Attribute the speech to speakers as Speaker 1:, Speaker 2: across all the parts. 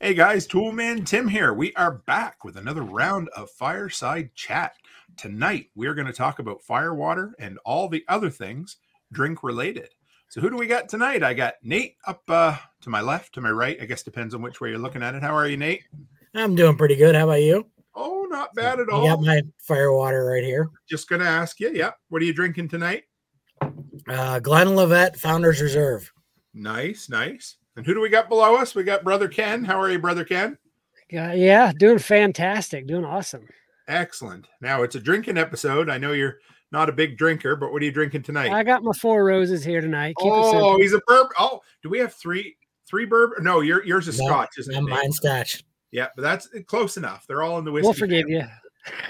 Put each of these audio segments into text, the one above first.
Speaker 1: Hey guys, Toolman Tim here. We are back with another round of fireside chat. Tonight, we're going to talk about firewater and all the other things drink related. So, who do we got tonight? I got Nate up uh, to my left, to my right. I guess depends on which way you're looking at it. How are you, Nate?
Speaker 2: I'm doing pretty good. How about you?
Speaker 1: Oh, not bad at
Speaker 2: I
Speaker 1: all.
Speaker 2: got my firewater right here.
Speaker 1: Just going to ask you, yeah, what are you drinking tonight?
Speaker 2: Uh, Glenlivet, Founders Reserve.
Speaker 1: Nice, nice. And who do we got below us? We got Brother Ken. How are you, Brother Ken?
Speaker 3: Yeah, yeah, doing fantastic, doing awesome.
Speaker 1: Excellent. Now it's a drinking episode. I know you're not a big drinker, but what are you drinking tonight?
Speaker 3: I got my four roses here tonight. Keep
Speaker 1: oh,
Speaker 3: simple.
Speaker 1: he's a bourbon. Oh, do we have three three bourbon? No, your yours is
Speaker 2: No,
Speaker 1: Scotch, isn't it?
Speaker 2: And
Speaker 1: Nate?
Speaker 2: mine scotch.
Speaker 1: Yeah, but that's close enough. They're all in the whiskey.
Speaker 3: we'll forgive
Speaker 1: family.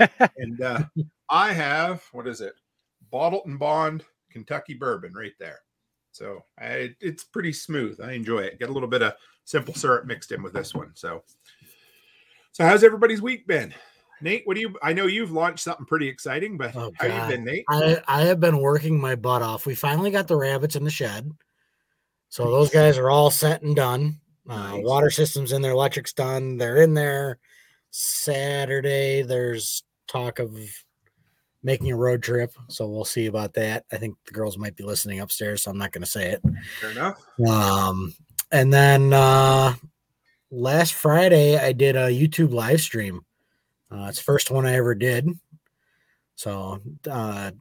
Speaker 3: you.
Speaker 1: And uh, I have what is it? Bottled and Bond Kentucky bourbon right there. So I, it's pretty smooth. I enjoy it. Get a little bit of simple syrup mixed in with this one. So, so how's everybody's week been? Nate, what do you? I know you've launched something pretty exciting, but
Speaker 2: Oh,
Speaker 1: how
Speaker 2: God.
Speaker 1: you been, Nate?
Speaker 2: I, I have been working my butt off. We finally got the rabbits in the shed. So those guys are all set and done. Uh,
Speaker 1: Nice.
Speaker 2: Water systems in there, electric's done. They're in there. Saturday, there's talk of making a road trip. So we'll see about that. I think the girls might be listening upstairs, so I'm not going to say it.
Speaker 1: Fair enough.
Speaker 2: Um, and then uh, last Friday, I did a YouTube live stream. Uh, it's the first one I ever did. So, uh,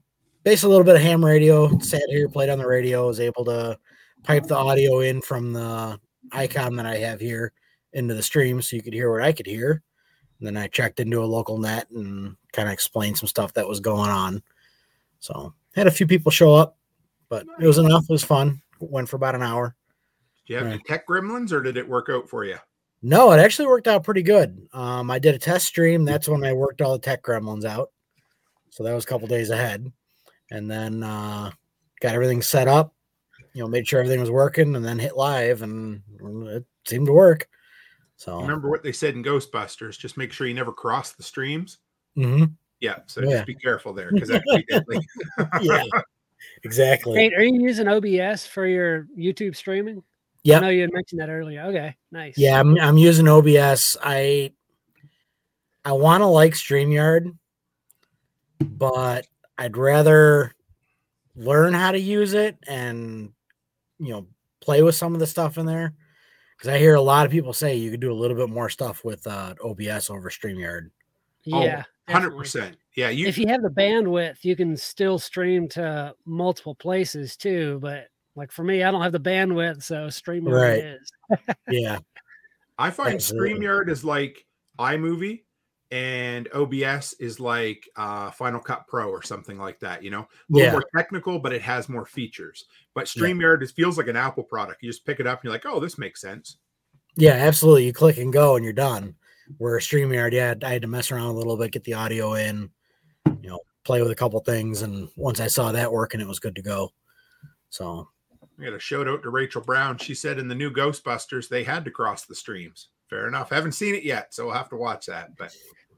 Speaker 2: based a little bit of ham radio, sat here, played on the radio, was able to pipe the audio in from the icon that I have here into the stream so you could hear what I could hear. And then I checked into a local net and kind of explained some stuff that was going on. So, had a few people show up, but it was enough. It was fun. Went for about an hour.
Speaker 1: Do you have any tech gremlins, or did it work out for you?
Speaker 2: No, it actually worked out pretty good. Um, I did a test stream. That's when I worked all the tech gremlins out. So that was a couple days ahead. And then uh, got everything set up, you know, made sure everything was working and then hit live and it seemed to work. So,
Speaker 1: Remember what they said in Ghostbusters? Just make sure you never cross the streams.
Speaker 2: Mhm.
Speaker 1: Yeah, so
Speaker 2: Yeah.
Speaker 1: just be careful there because that could be deadly.
Speaker 2: yeah, exactly.
Speaker 3: Nate, are you using OBS for your YouTube streaming?
Speaker 2: Yeah,
Speaker 3: I know you had mentioned that earlier. Okay, nice.
Speaker 2: Yeah, I'm, I'm using OBS. I I want to like StreamYard, but I'd rather learn how to use it and you know play with some of the stuff in there because I hear a lot of people say you could do a little bit more stuff with uh, OBS over StreamYard.
Speaker 1: Oh,
Speaker 3: yeah,
Speaker 1: hundred percent. Yeah, you.
Speaker 3: If you have the bandwidth, you can still stream to multiple places too. But like for me, I don't have the bandwidth, so StreamYard where
Speaker 2: Right.
Speaker 3: it is.
Speaker 2: Yeah,
Speaker 1: I find
Speaker 2: Absolutely.
Speaker 1: StreamYard is like iMovie, and OBS is like uh, Final Cut Pro or something like that. You know, a little
Speaker 2: Yeah.
Speaker 1: more technical, but it has more features. But
Speaker 2: Yeah.
Speaker 1: StreamYard is feels like an Apple product. You just pick it up and you're like, oh, this makes sense.
Speaker 2: yeah, absolutely. You click and go and you're done. Where StreamYard, yeah, I had to mess around a little bit, get the audio in, you know, play with a couple things, and once I saw that working, it was good to go. So
Speaker 1: I got a shout out to Rachel Brown. She said in the new Ghostbusters they had to cross the streams. Fair enough. Haven't seen it yet, so we'll have to watch that. But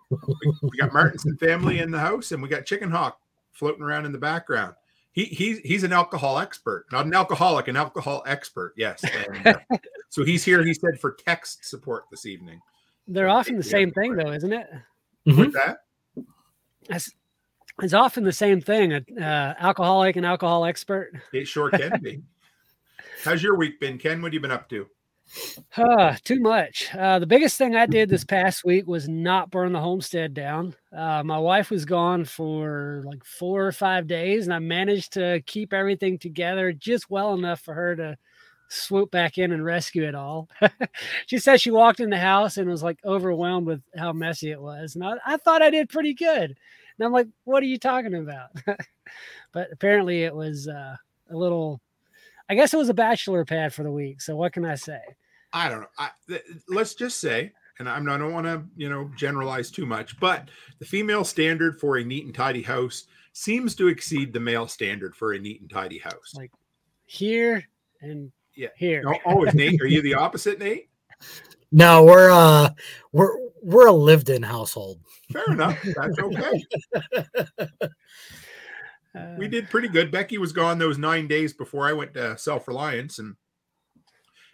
Speaker 1: we, we got Martinson family in the house, and we got Chicken Hawk floating around in the background. He he's he's an alcohol expert, not an alcoholic, an alcohol expert. Yes. And, uh, so he's here. He said for text support this evening.
Speaker 3: They're
Speaker 1: Yeah,
Speaker 3: often the same
Speaker 1: right.
Speaker 3: thing, though, isn't it?
Speaker 2: Mhm.
Speaker 1: With that,
Speaker 3: It's, it's often the same thing. A uh, alcoholic and alcohol expert.
Speaker 1: it sure can be. How's your week been, Ken? What have you been up to?
Speaker 3: Uh, too much. Uh, the biggest thing I did this past week was not burn the homestead down. Uh, my wife was gone for like four or five days, and I managed to keep everything together just well enough for her to swoop back in and rescue it all. she said she walked in the house and was like overwhelmed with how messy it was. And I, I thought I did pretty good. And I'm like, what are you talking about? but apparently it was uh, a little, I guess it was a bachelor pad for the week. So what can I say?
Speaker 1: I don't know. I, th- let's just say, and I'm not, I don't want to, you know, generalize too much, but the female standard for a neat and tidy house seems to exceed the male standard for a neat and tidy house.
Speaker 3: Like here and
Speaker 1: Yeah.
Speaker 3: here.
Speaker 1: Oh, oh, is Nate? Are you the opposite, Nate?
Speaker 2: no, we're uh we're we're a lived in household.
Speaker 1: Fair enough. That's okay.
Speaker 3: Uh,
Speaker 1: We did pretty good. Becky was gone those nine days before I went to self reliance, and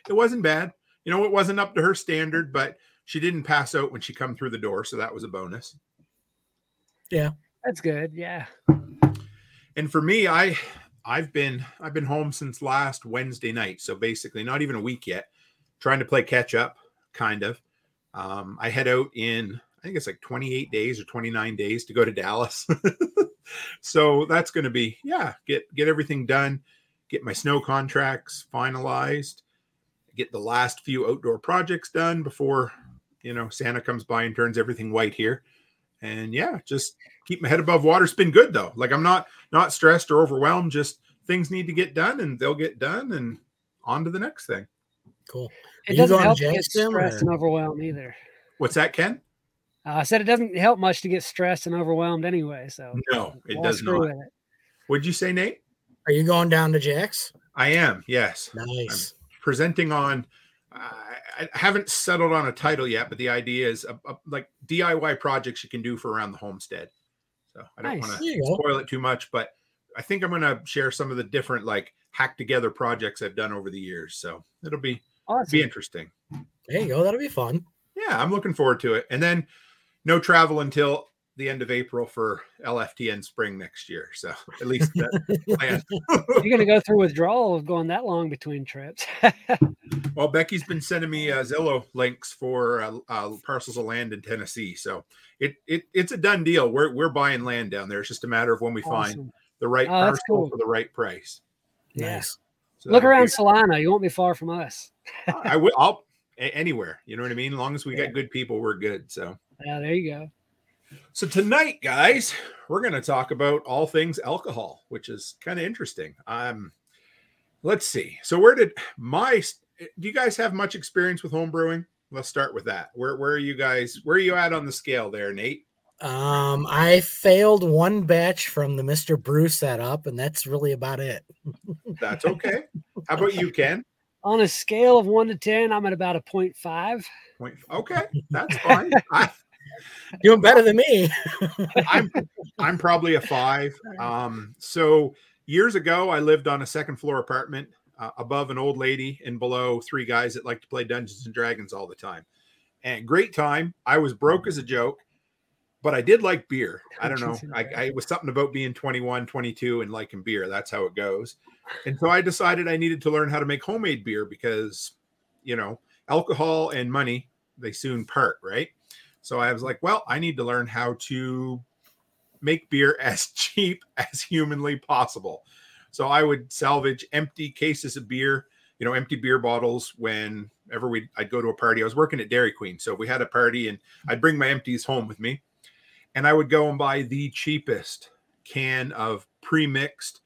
Speaker 1: it wasn't bad. you know, it wasn't up to her standard, but she didn't pass out when she come through the door, so that was a bonus.
Speaker 2: Yeah,
Speaker 3: that's good. Yeah.
Speaker 1: And for me, I I've been I've been home since last Wednesday night, so basically not even a week yet, trying to play catch up, kind of. Um, I head out in I think it's like 28 days or 29 days to go to Dallas. so that's going to be yeah, get get everything done, get my snow contracts finalized, get the last few outdoor projects done before you know Santa comes by and turns everything white here. And yeah, just keep my head above water. It's been good though. Like I'm not not stressed or overwhelmed. Just things need to get done, and they'll get done, and on to the next thing.
Speaker 2: Cool.
Speaker 3: It doesn't help to get stressed or? and overwhelmed either.
Speaker 1: What's that, Ken?
Speaker 3: Uh, I said it doesn't help much to get stressed and overwhelmed anyway. So
Speaker 1: no, it does not. It. What'd you say, Nate?
Speaker 2: Are you going down to Jack's?
Speaker 1: I am. Yes.
Speaker 2: Nice.
Speaker 1: I'm presenting on. I haven't settled on a title yet, but the idea is a, a, like DIY projects you can do for around the homestead. So I don't nice. want to spoil it too much, but I think I'm going to share some of the different like hack together projects I've done over the years. So it'll be awesome. be interesting.
Speaker 2: There you go. That'll be fun.
Speaker 1: Yeah, I'm looking forward to it. And then no travel until the end of April for LFTN spring next year. So at least plan.
Speaker 3: You're going to go through withdrawal of going that long between trips.
Speaker 1: well, Becky's been sending me uh, Zillow links for uh, uh, parcels of land in Tennessee. So it, it it's a done deal. We're we're buying land down there. It's just a matter of when we awesome. find the right oh, parcel cool. for the right price.
Speaker 3: Yes. So Look around Salina. You won't be far from us.
Speaker 1: I will. I'll anywhere. You know what I mean? As long as we yeah. got good people, we're good. So
Speaker 3: yeah, there you go.
Speaker 1: So tonight, guys, we're going to talk about all things alcohol, which is kind of interesting. Um, let's see. So where did my do you guys have much experience with home brewing? Let's start with that. Where where are you guys? Where are you at on the scale there, Nate?
Speaker 2: Um, I failed one batch from the Mr. Brew setup, and that's really about it.
Speaker 1: that's okay. How about you, Ken?
Speaker 3: On a scale of one to ten, I'm at about a point five.
Speaker 1: Point. Okay, that's fine. I,
Speaker 2: doing better than me.
Speaker 1: I'm I'm probably a five. Um, so years ago, I lived on a second floor apartment uh, above an old lady and below three guys that like to play Dungeons and Dragons all the time. And great time. I was broke as a joke, but I did like beer. I don't know. I, I was something about being 21, 22 and liking beer. That's how it goes. And so I decided I needed to learn how to make homemade beer because, you know, alcohol and money, they soon part, right? So I was like, well, I need to learn how to make beer as cheap as humanly possible. So I would salvage empty cases of beer, you know, empty beer bottles whenever we I'd go to a party. I was working at Dairy Queen, so we had a party and I'd bring my empties home with me, and I would go and buy the cheapest can of pre-mixed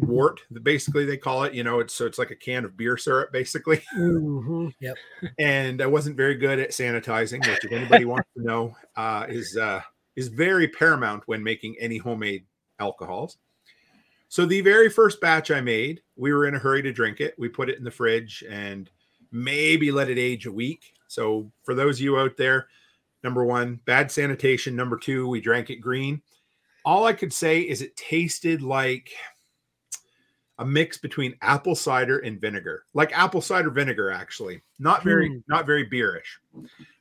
Speaker 1: wort. Basically, they call it. You know, it's so it's like a can of beer syrup, basically.
Speaker 2: Mm-hmm. Yep.
Speaker 1: and I wasn't very good at sanitizing, which if anybody wants to know, uh, is uh, is very paramount when making any homemade alcohols. So the very first batch I made, we were in a hurry to drink it. We put it in the fridge and maybe let it age a week. So for those of you out there, number one, bad sanitation. Number two, we drank it green. All I could say is it tasted like a mix between apple cider and vinegar, like apple cider vinegar, actually. Not very, mm. not very beerish.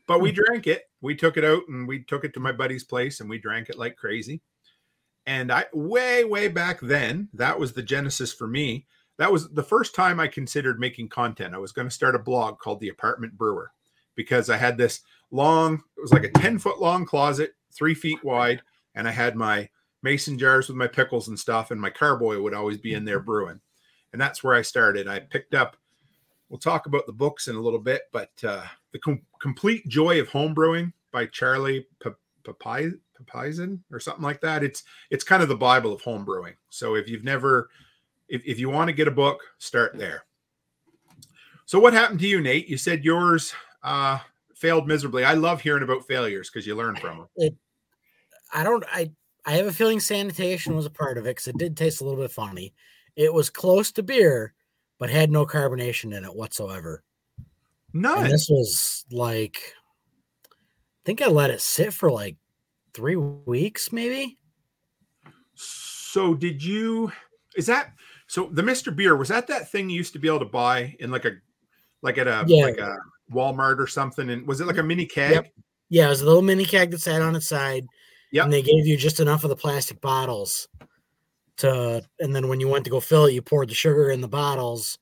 Speaker 1: But we hmm. drank it. We took it out and we took it to my buddy's place and we drank it like crazy. And I way, way back then, that was the genesis for me. That was the first time I considered making content. I was going to start a blog called The Apartment Brewer because I had this long, it was like a 10 foot long closet, three feet wide, and I had my mason jars with my pickles and stuff, and my carboy would always be in there brewing. And that's where I started. I picked up, we'll talk about the books in a little bit, but uh, The Com- Complete Joy of Home Brewing by Charlie Papazian or something like that. It's it's kind of the Bible of home brewing. So if you've never, if, if you want to get a book, start there. So what happened to you, Nate? You said yours uh, failed miserably. I love hearing about failures because you learn from them.
Speaker 2: I don't. I I have a feeling sanitation was a part of it because it did taste a little bit funny. It was close to beer, but had no carbonation in it whatsoever.
Speaker 1: Nice.
Speaker 2: This was like, I think I let it sit for like three weeks, maybe.
Speaker 1: So did you? Is that so? The Mister Beer was that that thing you used to be able to buy in like a like at a
Speaker 2: Yeah.
Speaker 1: like a Walmart or something. And was it like a mini keg?
Speaker 2: Yep. Yeah, it was a little mini keg that sat on its side.
Speaker 1: Yep.
Speaker 2: And they gave you just enough of the plastic bottles to, and then when you went to go fill it, you poured the sugar in the bottles,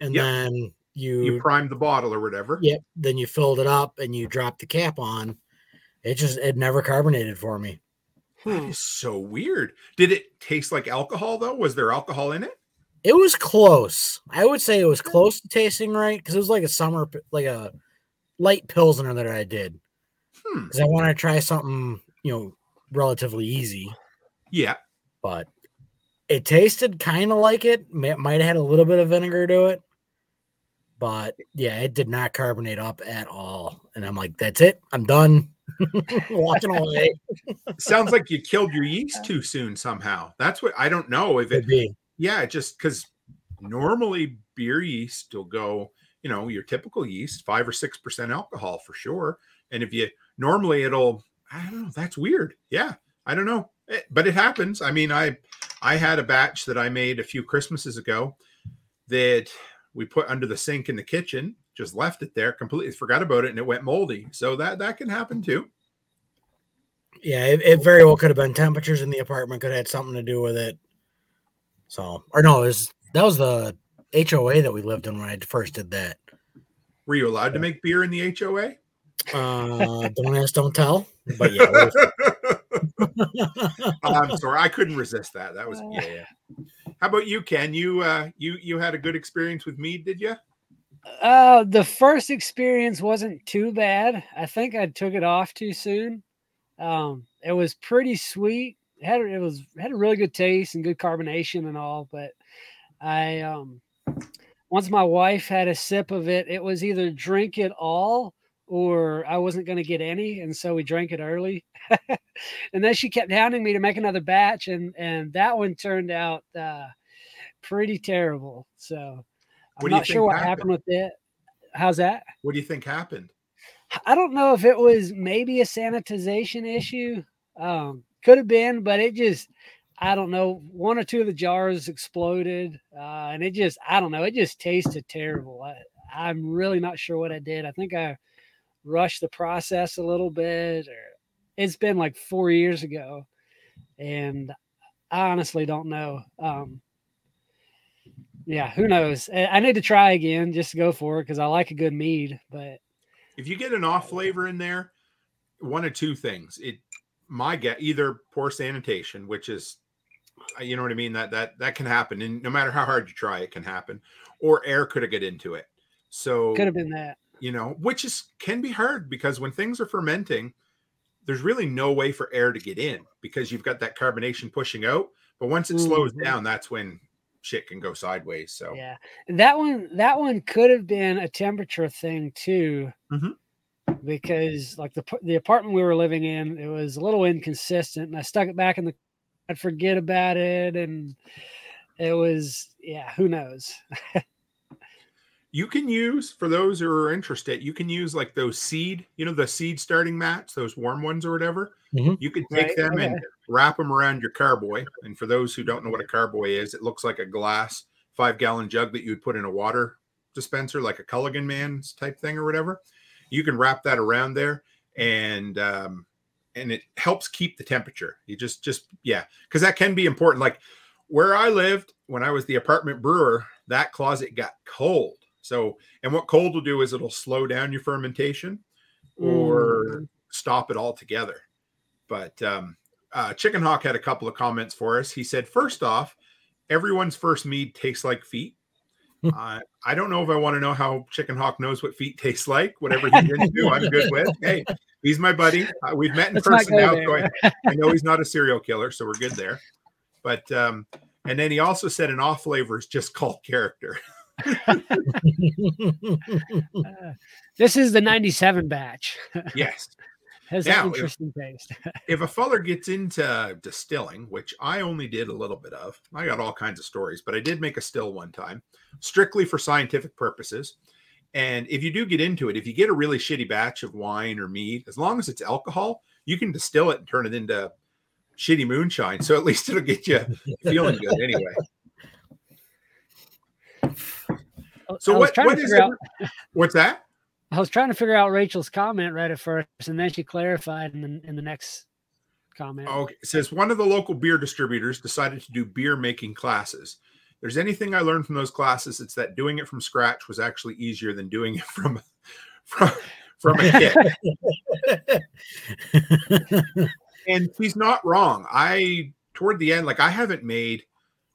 Speaker 2: and
Speaker 1: Yep.
Speaker 2: then you,
Speaker 1: You primed the bottle or whatever.
Speaker 2: yep, then you filled it up and you dropped the cap on. It just it never carbonated for me.
Speaker 1: That
Speaker 3: Hmm.
Speaker 1: so weird. Did it taste like alcohol though? Was there alcohol in it?
Speaker 2: It was close. I would say it was close to tasting right because it was like a summer, like a light pilsner that I did
Speaker 1: Hmm.
Speaker 2: because I wanted to try something you know relatively easy.
Speaker 1: Yeah.
Speaker 2: but it tasted kind of like it. May- Might have had a little bit of vinegar to it, but yeah, it did not carbonate up at all. And I'm like, that's it. I'm done. Walking away.
Speaker 1: Sounds like you killed your yeast too soon somehow. That's what I don't know if it
Speaker 2: be.
Speaker 1: yeah, just because normally beer yeast will go, you know, your typical yeast, five or six percent alcohol for sure. And if you normally it'll, I don't know, that's weird. Yeah, I don't know, Eh, but it happens. I mean, I I had a batch that I made a few Christmases ago that we put under the sink in the kitchen, just left it there, completely forgot about it, and it went moldy. So that that can happen too.
Speaker 2: Yeah, it, it very well could have been temperatures in the apartment could have had something to do with it. So, or no, it was that was the HOA that we lived in when I first did that.
Speaker 1: Were you allowed to make beer in the HOA?
Speaker 2: Uh, don't ask, don't tell. But yeah,
Speaker 1: I'm sorry, I couldn't resist that. That was yeah, yeah. How about you, Ken? You uh you you had a good experience with mead, did you?
Speaker 3: Uh, the first experience wasn't too bad. I think I took it off too soon. Um, it was pretty sweet. It had it was had a really good taste and good carbonation and all. But I um, once my wife had a sip of it, it was either drink it all or I wasn't going to get any, and so we drank it early. and then she kept hounding me to make another batch, and and that one turned out uh, pretty terrible. So I'm
Speaker 1: What do you
Speaker 3: not sure what
Speaker 1: happened?
Speaker 3: happened with it. How's that?
Speaker 1: What do you think happened?
Speaker 3: I don't know if it was maybe a sanitization issue. Um, could have been, but it just I don't know. One or two of the jars exploded, uh, and it just I don't know. It just tasted terrible. I, I'm really not sure what I did. I think I rushed the process a little bit, or it's been like four years ago, and I honestly don't know. Um, yeah, who knows? I need to try again just to go for it because I like a good mead, but
Speaker 1: If you get an off flavor in there, one of two things. It my get either poor sanitation, which is uh, you know what I mean, that that that can happen. And no matter how hard you try, it can happen. Or air could have get into it. So
Speaker 3: could have been that.
Speaker 1: You know, which is can be hard because when things are fermenting, there's really no way for air to get in because you've got that carbonation pushing out. But once it slows
Speaker 3: Mhm.
Speaker 1: down, that's when shit can go sideways. So
Speaker 3: Yeah, that one that one could have been a temperature thing too,
Speaker 1: Mhm.
Speaker 3: because like the the apartment we were living in, it was a little inconsistent, and I stuck it back in the. I'd forget about it, and it was yeah. Who knows?
Speaker 1: you can use for those who are interested, you can use like those seed, you know, the seed starting mats, those warm ones or whatever.
Speaker 2: Mhm.
Speaker 1: You can take
Speaker 3: Right,
Speaker 1: them and wrap them around your carboy. And for those who don't know what a carboy is, it looks like a glass five gallon jug that you would put in a water dispenser, like a Culligan man's type thing or whatever. You can wrap that around there and um and it helps keep the temperature. You just just yeah, because that can be important. Like where I lived when I was the apartment brewer, that closet got cold. So, and what cold will do is it'll slow down your fermentation or
Speaker 3: Mm.
Speaker 1: stop it altogether. But um, uh, Chicken Hawk had a couple of comments for us. He said, first off, everyone's first mead tastes like feet. Uh, I don't know if I want to know how Chicken Hawk knows what feet taste like. Whatever he's into, I'm good with. Hey, he's my buddy. Uh, we've met in
Speaker 3: Let's
Speaker 1: person now, so I, I know he's not a serial killer, so we're good there. But um, and then he also said an off flavor is just called character.
Speaker 3: Uh, this is the '97 batch.
Speaker 1: yes.
Speaker 3: Has
Speaker 1: Now,
Speaker 3: an
Speaker 1: if-
Speaker 3: interesting taste.
Speaker 1: if a feller gets into distilling, which I only did a little bit of, I got all kinds of stories, but I did make a still one time, strictly for scientific purposes. And if you do get into it, if you get a really shitty batch of wine or mead, as long as it's alcohol, you can distill it and turn it into shitty moonshine. So at least it'll get you feeling good anyway. So what,
Speaker 3: trying
Speaker 1: what
Speaker 3: to
Speaker 1: is
Speaker 3: figure out.
Speaker 1: it? What's that?
Speaker 3: I was trying to figure out Rachel's comment right at first, and then she clarified in the in the next comment.
Speaker 1: Okay. It says one of the local beer distributors decided to do beer making classes. If there's anything I learned from those classes, it's that doing it from scratch was actually easier than doing it from from from a kit. and he's not wrong. I toward the end, like I haven't made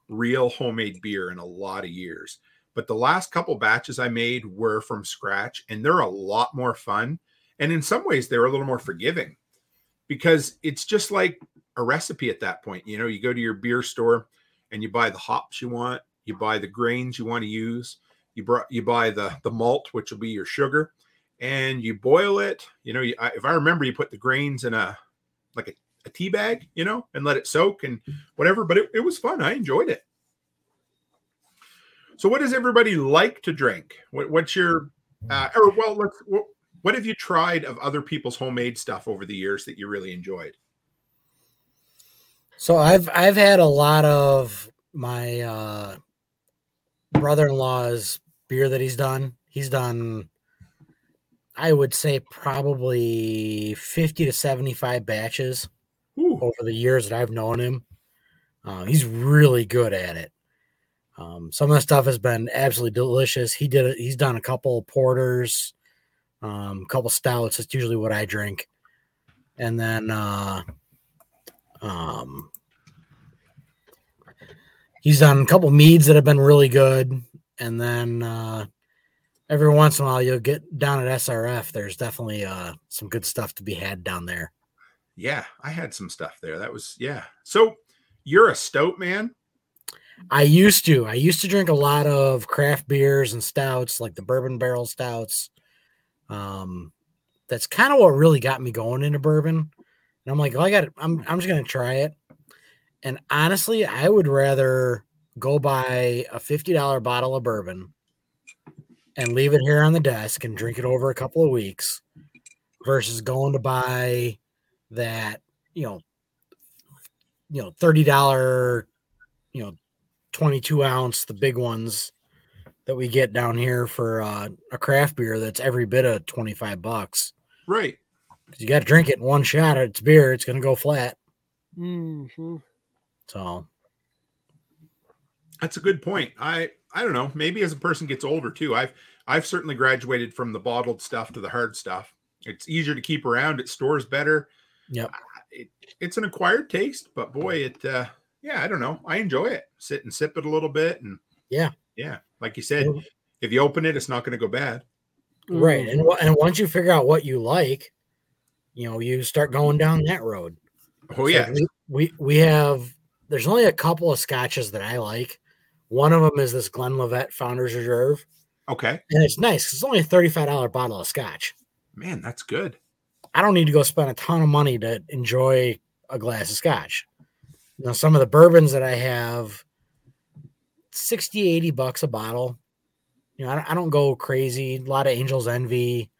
Speaker 1: real homemade beer in a lot of years, but the last couple batches I made were from scratch, and they're a lot more fun. And in some ways, they're a little more forgiving because it's just like a recipe at that point. You know, you go to your beer store and you buy the hops you want, you buy the grains you want to use, you brought you buy the the malt, which will be your sugar, and you boil it. You know, you, I, if I remember, you put the grains in a like a, a tea bag, you know, and let it soak and whatever. But it, it was fun. I enjoyed it. So, what does everybody like to drink? What, what's your uh, or well, let's. What, what have you tried of other people's homemade stuff over the years that you really enjoyed?
Speaker 2: So I've I've had a lot of my uh brother-in-law's beer that he's done. He's done I would say probably 50 to 75 batches over the years that I've known him. Uh, he's really good at it. Um, some of the stuff has been absolutely delicious. He did it. He's done a couple porters, um, a couple stouts. That's usually what I drink, and then uh, um, he's done a couple meads that have been really good. And then uh, every once in a while, you'll get down at SRF. There's definitely uh, some good stuff to be had down there.
Speaker 1: Yeah, I had some stuff there. That was yeah. So you're a stout man.
Speaker 2: I used to. I used to drink a lot of craft beers and stouts, like the bourbon barrel stouts. Um, that's kind of what really got me going into bourbon. And I'm like, I got. it. I'm. I'm just gonna try it. And honestly, I would rather go buy a fifty dollar bottle of bourbon and leave it here on the desk and drink it over a couple of weeks, versus going to buy that you know, you know, thirty dollar, you know, 22 ounce, the big ones that we get down here for uh, a craft beer that's every bit of 25 bucks.
Speaker 1: Right.
Speaker 2: 'Cause You got to drink it in one shot. It's beer. It's going to go flat.
Speaker 3: Mm-hmm.
Speaker 2: So,
Speaker 1: That's a good point. I I don't know. Maybe as a person gets older too. I've I've certainly graduated from the bottled stuff to the hard stuff. It's easier to keep around. It stores better.
Speaker 2: Yep.
Speaker 1: It, it's an acquired taste, but boy, it uh yeah, I don't know. I enjoy it. Sit and sip it a little bit and
Speaker 2: Yeah.
Speaker 1: Yeah. Like you said, if you open it, it's not going to go bad.
Speaker 2: Right. And, and once you figure out what you like, you know, you start going down that road.
Speaker 1: Oh
Speaker 2: So
Speaker 1: yeah.
Speaker 2: we, we we have there's only a couple of scotches that I like. One of them is this Glenlivet Founders Reserve,
Speaker 1: Okay.
Speaker 2: and it's nice. It's only a thirty-five dollar bottle of scotch.
Speaker 1: Man, that's good.
Speaker 2: I don't need to go spend a ton of money to enjoy a glass of scotch. Now, some of the bourbons that I have, 60, 80 bucks a bottle. You know, I don't, I don't go crazy. A lot of Angel's Envy,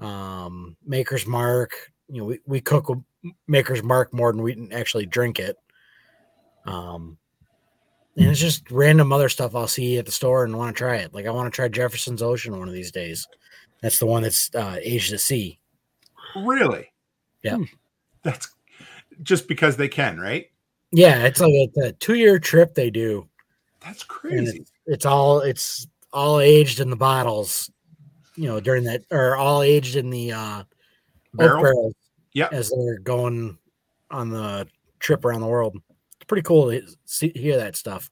Speaker 2: um, Maker's Mark. You know, we, we cook Maker's Mark more than we actually drink it. Um, and it's just random other stuff I'll see at the store and want to try it. Like I want to try Jefferson's Ocean one of these days. That's the one that's uh, aged at sea.
Speaker 1: Really?
Speaker 2: Yeah.
Speaker 3: Hmm.
Speaker 1: That's just because they can, right?
Speaker 2: Yeah, it's like a, a two year trip they do.
Speaker 1: That's crazy.
Speaker 2: it's, it's all it's all aged in the bottles, you know, during that or all aged in the uh oak
Speaker 1: Barrel.
Speaker 2: barrels
Speaker 1: Yep.
Speaker 2: as they're going on the trip around the world. It's pretty cool to see hear that stuff.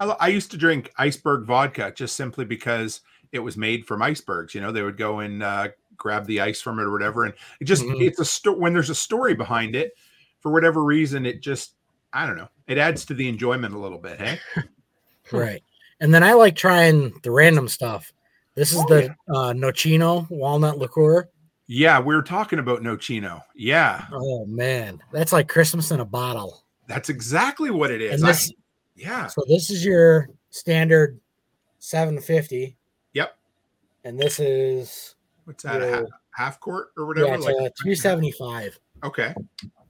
Speaker 1: I, I used to drink iceberg vodka just simply because it was made from icebergs. You know, they would go in uh, grab the ice from it or whatever, and it just
Speaker 2: Mhm.
Speaker 1: it's a sto- when there's a story behind it. For whatever reason, it just I don't know. It adds to the enjoyment a little bit. Hey,
Speaker 2: Right. And then I like trying the random stuff. This is
Speaker 1: Oh,
Speaker 2: the uh Nocino walnut liqueur.
Speaker 1: yeah, we were talking about Nocino. Yeah,
Speaker 2: Oh man, that's like Christmas in a bottle.
Speaker 1: that's exactly what it is.
Speaker 2: And
Speaker 1: I- yeah,
Speaker 2: so this is your standard 750.
Speaker 1: Yep.
Speaker 2: And this is
Speaker 1: what's that?
Speaker 2: Yeah.
Speaker 1: half, half quart or whatever?
Speaker 2: yeah, it's
Speaker 1: like
Speaker 2: a 375.
Speaker 1: okay,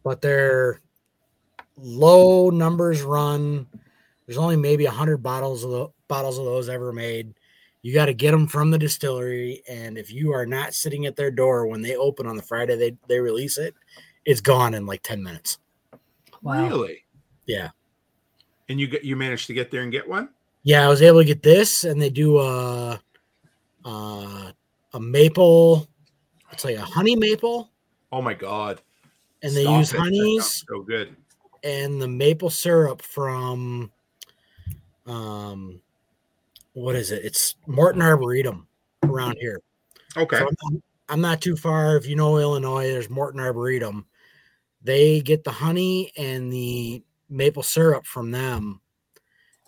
Speaker 2: But they're low numbers run. There's only maybe 100 bottles of the, bottles of those ever made. You got to get them from the distillery, and if you are not sitting at their door when they open on the Friday they they release it, it's gone in like ten minutes.
Speaker 3: Wow.
Speaker 1: Really?
Speaker 2: Yeah.
Speaker 1: And you get you managed to get there and get one?
Speaker 2: Yeah, I was able to get this, and they do a a, a maple. It's like a honey maple,
Speaker 1: Oh my god.
Speaker 2: and they
Speaker 1: Stop
Speaker 2: use
Speaker 1: it.
Speaker 2: Honeys
Speaker 1: so good.
Speaker 2: and the maple syrup from um what is it? It's Morton Arboretum around here.
Speaker 1: Okay.
Speaker 2: So I'm, I'm not too far. If you know Illinois, there's Morton Arboretum. They get the honey and the maple syrup from them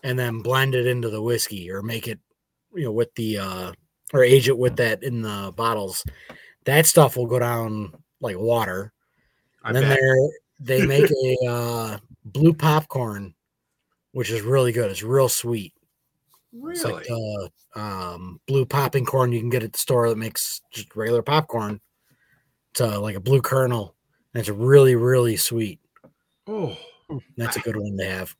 Speaker 2: and then blend it into the whiskey or make it, you know, with the uh or age it with that in the bottles. That stuff will go down like water.
Speaker 1: I
Speaker 2: And then they're they make a uh, blue popcorn, which is really good. It's real sweet. It's
Speaker 1: Really?
Speaker 2: like uh, um, blue popping corn you can get at the store that makes just regular popcorn. It's uh, like a blue kernel, and it's really really sweet.
Speaker 1: oh.
Speaker 2: That's a good one to have.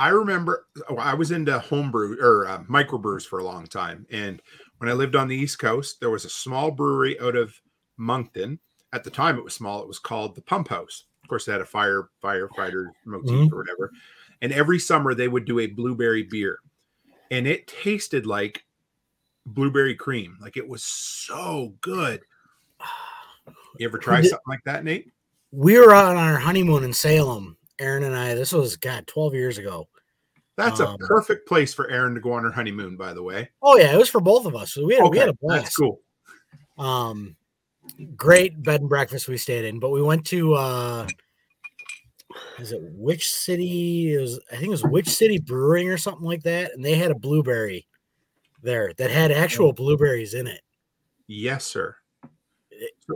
Speaker 1: I remember oh, I was into homebrew or uh, microbrews for a long time. And when I lived on the East Coast, there was a small brewery out of Moncton. At the time, it was small. It was called the Pump House. Of course, they had a fire firefighter motif
Speaker 2: Mhm.
Speaker 1: or whatever. And every summer, they would do a blueberry beer, and it tasted like blueberry cream. Like it was so good. You ever try something like that, Nate?
Speaker 2: We were on our honeymoon in Salem, Erin and I. This was God twelve years ago.
Speaker 1: That's a
Speaker 2: Um,
Speaker 1: perfect place for Erin to go on her honeymoon. By the way,
Speaker 2: Oh yeah, it was for both of us. We had we had a blast.
Speaker 1: that's cool.
Speaker 2: um great bed and breakfast we stayed in but we went to uh is it which city it was i think it was Witch City Brewing or something like that and they had a blueberry there that had actual blueberries in it
Speaker 1: Yes, sir.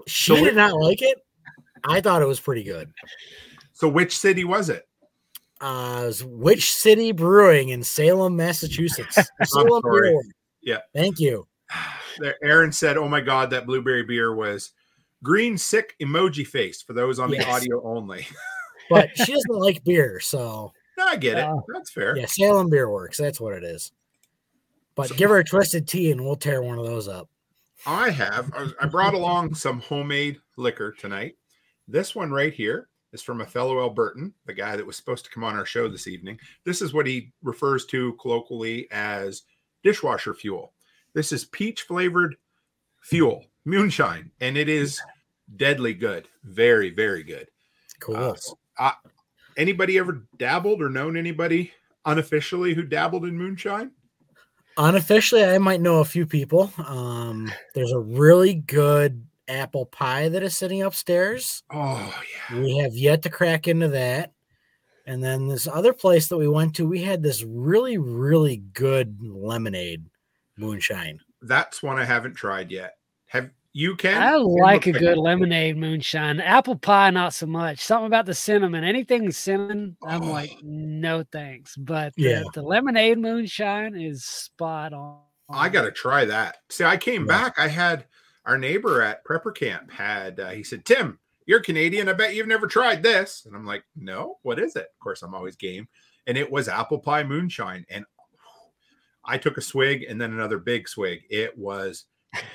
Speaker 2: she
Speaker 1: So
Speaker 2: did not like it i thought it was pretty good
Speaker 1: So, which city was it?
Speaker 2: Uh it Witch City Brewing in salem massachusetts salem. Beer
Speaker 1: Yeah.
Speaker 2: thank you
Speaker 1: Erin said, "Oh my God, that blueberry beer was green sick emoji face for those on the audio only."
Speaker 2: but she doesn't like beer so
Speaker 1: no, I get it.
Speaker 3: Oh.
Speaker 1: That's fair.
Speaker 2: Yeah, Salem Beer Works. That's what it is. But give her a twisted tea and we'll tear one of those up.
Speaker 1: I have. I brought along some homemade liquor tonight. This one right here is from a fellow Albertan, the guy that was supposed to come on our show this evening. This is what he refers to colloquially as dishwasher fuel. This is peach flavored fuel, moonshine, and it is deadly good. Very, very good.
Speaker 2: Cool.
Speaker 1: Uh, uh, anybody ever dabbled or known anybody unofficially who dabbled in moonshine?
Speaker 2: Unofficially, I might know a few people. Um, there's a really good apple pie that is sitting upstairs.
Speaker 1: Oh yeah.
Speaker 2: We have yet to crack into that. And then this other place that we went to, we had this really, really good lemonade moonshine.
Speaker 1: That's one I haven't tried yet. Have you can?
Speaker 3: I like a
Speaker 1: looks
Speaker 3: good lemonade moonshine. Apple pie, not so much. Something about the cinnamon. Anything cinnamon, I'm oh. like,
Speaker 1: Oh.
Speaker 3: no thanks. But the,
Speaker 2: Yeah.
Speaker 3: the lemonade moonshine is spot on.
Speaker 1: I got to try that. See, I came
Speaker 2: Yeah.
Speaker 1: back. I had our neighbor at prepper camp had. Uh, he said, "Tim, you're Canadian. I bet you've never tried this." And I'm like, "No, what is it?" Of course, I'm always game. And it was apple pie moonshine. And I took a swig and then another big swig. It was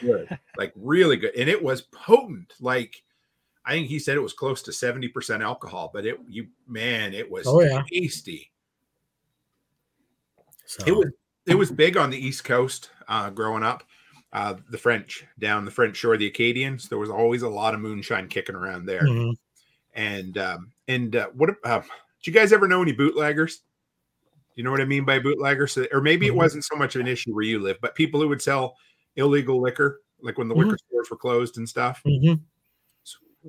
Speaker 1: good, like really good, and it was potent. Like I think he said it was close to seventy percent alcohol, but it you man, it was
Speaker 2: Oh, yeah.
Speaker 1: tasty.
Speaker 2: So
Speaker 1: It was it was big on the East Coast uh, growing up. Uh, the French down the French shore, the Acadians. There was always a lot of moonshine kicking around there.
Speaker 2: Mhm.
Speaker 1: And um, and uh, what? Uh, did you guys ever know any bootleggers? You know what I mean by bootleggers, So- or maybe it
Speaker 2: Mhm.
Speaker 1: wasn't so much of an issue where you live, but people who would sell illegal liquor, like when the liquor stores were closed and stuff.
Speaker 2: Mhm.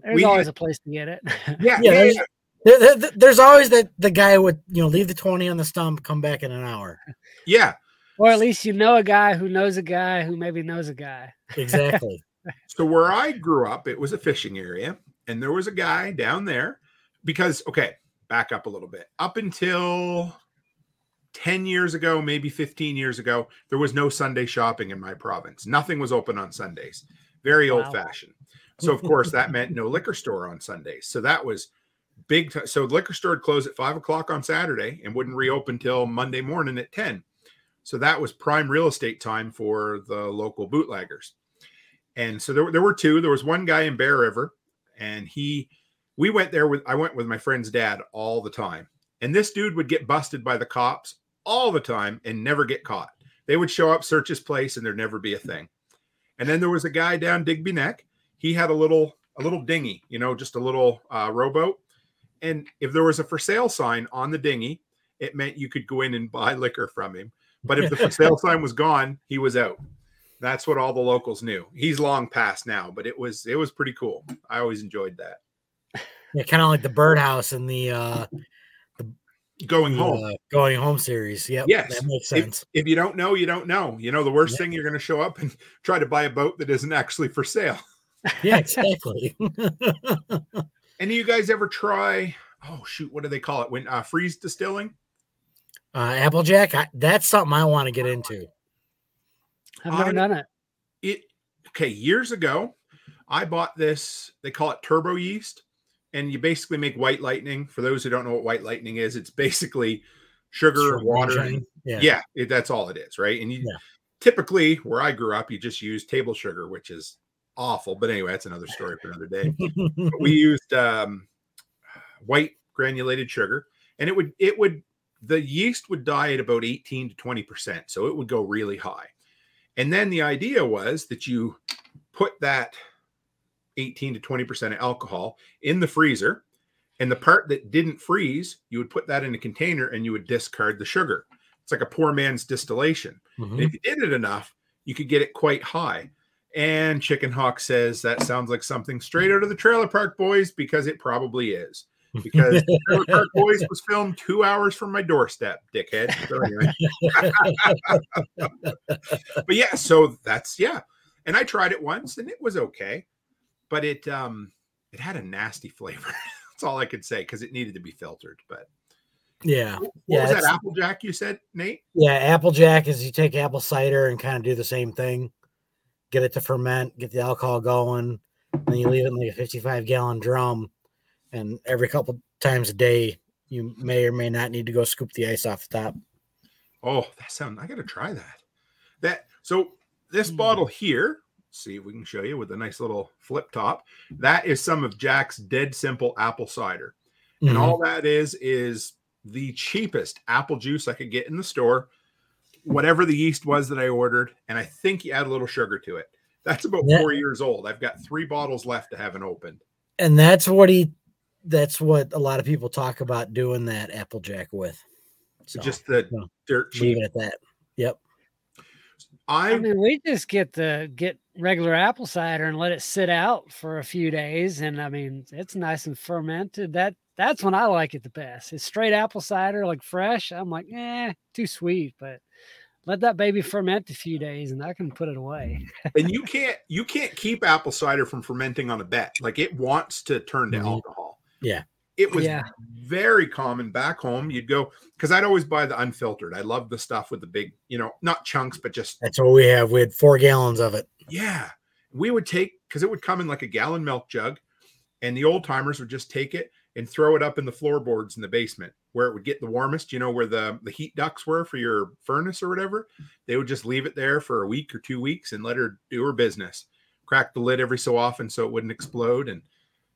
Speaker 3: There's
Speaker 1: we
Speaker 3: always
Speaker 1: had-
Speaker 3: a place to get it.
Speaker 1: Yeah,
Speaker 2: Yeah,
Speaker 1: yeah,
Speaker 2: there's- There- there- there's always that the guy would you know leave the 20 on the stump, come back in an hour.
Speaker 1: yeah.
Speaker 3: Or at least you know a guy who knows a guy who maybe knows a guy.
Speaker 2: Exactly.
Speaker 1: So where I grew up, it was a fishing area, and there was a guy down there because okay, back up a little bit. Up until 10 years ago, maybe 15 years ago, there was no Sunday shopping in my province. Nothing was open on Sundays. Very
Speaker 3: Wow.
Speaker 1: old fashioned. So of course that meant no liquor store on Sundays. So that was big. T- so the liquor store would close at five o'clock on Saturday and wouldn't reopen till Monday morning at 10. So that was prime real estate time for the local bootleggers. And so there, there were two. There was one guy in Bear River, and he, we went there with, I went with my friend's dad all the time. And this dude would get busted by the cops all the time and never get caught. They would show up, search his place, and there'd never be a thing. And then there was a guy down Digby Neck. He had a little, a little dinghy, you know, just a little uh, rowboat. And if there was a for sale sign on the dinghy, it meant you could go in and buy liquor from him. But if the for sale sign was gone, he was out. That's what all the locals knew. He's long past now, but it was it was pretty cool. I always enjoyed that.
Speaker 2: Yeah, kind of like the birdhouse and the uh the Going
Speaker 1: home.
Speaker 2: uh, going home series. Yeah,
Speaker 1: Yes.
Speaker 2: That makes sense.
Speaker 1: if you don't know, you don't know. You know, the worst
Speaker 2: Yeah.
Speaker 1: thing you're going to show up and try to buy a boat that isn't actually for sale.
Speaker 2: yeah, exactly.
Speaker 1: Any of you guys ever try? Oh shoot, what do they call it? When uh, freeze distilling?
Speaker 2: Uh Applejack, I, that's something I want to get into.
Speaker 3: I've never
Speaker 1: I-
Speaker 3: done it.
Speaker 1: It okay. Years ago, I bought this. They call it turbo yeast, and you basically make white lightning. For those who don't know what white lightning is, it's basically sugar,
Speaker 2: Sure,
Speaker 1: water, and
Speaker 2: Yeah.
Speaker 1: yeah, it, that's all it is, right? And you
Speaker 2: Yeah.
Speaker 1: typically where I grew up, you just use table sugar, which is awful. But anyway, that's another story for another day. We used um, white granulated sugar, and it would it would the yeast would die at about 18 to 20 percent, so it would go really high. And then the idea was that you put that 18 to 20 percent of alcohol in the freezer, and the part that didn't freeze, you would put that in a container and you would discard the sugar. It's like a poor man's distillation.
Speaker 2: Mhm.
Speaker 1: And if you did it enough, you could get it quite high. And Chicken Hawk says that sounds like something straight out of the Trailer Park Boys because it probably is. Because Park Boys was filmed two hours from my doorstep, dickhead. So anyway. but yeah, so that's yeah. And I tried it once and it was okay, but it um it had a nasty flavor. that's all I could say because it needed to be filtered. But
Speaker 2: yeah.
Speaker 1: what
Speaker 2: Yeah,
Speaker 1: was that Applejack you said, Nate?
Speaker 2: Yeah, Applejack is you take apple cider and kind of do the same thing. Get it to ferment, get the alcohol going, then you leave it in like a 55 gallon drum. And every couple times a day, you may or may not need to go scoop the ice off the top.
Speaker 1: Oh, that sounds! I gotta try that. That so this
Speaker 3: Hmm.
Speaker 1: bottle here, see if we can show you with a nice little flip top. That is some of Jack's dead simple apple cider. And
Speaker 2: Mhm.
Speaker 1: all that is is the cheapest apple juice I could get in the store, whatever the yeast was that I ordered, and I think you add a little sugar to it. That's about four years old. I've got three bottles left to haven't opened.
Speaker 2: and that's what he that's what a lot of people talk about doing that Applejack with. So
Speaker 1: Just the
Speaker 2: no,
Speaker 1: dirt
Speaker 2: leave
Speaker 1: cheap.
Speaker 2: it at that. Yep.
Speaker 3: I
Speaker 1: I
Speaker 3: mean, we just get the get regular apple cider and let it sit out for a few days, and I mean, it's nice and fermented. That that's when I like it the best. It's straight apple cider, like fresh. I'm like, eh, too sweet, but let that baby ferment a few days, and I can put it away.
Speaker 1: and you can't you can't keep apple cider from fermenting on a bet. Like it wants to turn to
Speaker 2: Mhm.
Speaker 1: alcohol.
Speaker 2: Yeah.
Speaker 1: It was
Speaker 3: Yeah.
Speaker 1: very common back home. You'd go because I'd always buy the unfiltered. I love the stuff with the big, you know, not chunks, but just
Speaker 2: That's what we have. We had four gallons of it.
Speaker 1: yeah. We would take because it would come in like a gallon milk jug, and the old timers would just take it and throw it up in the floorboards in the basement where it would get the warmest, you know, where the, the heat ducts were for your furnace or whatever. They would just leave it there for a week or two weeks and let her do her business. Crack the lid every so often so it wouldn't explode. And,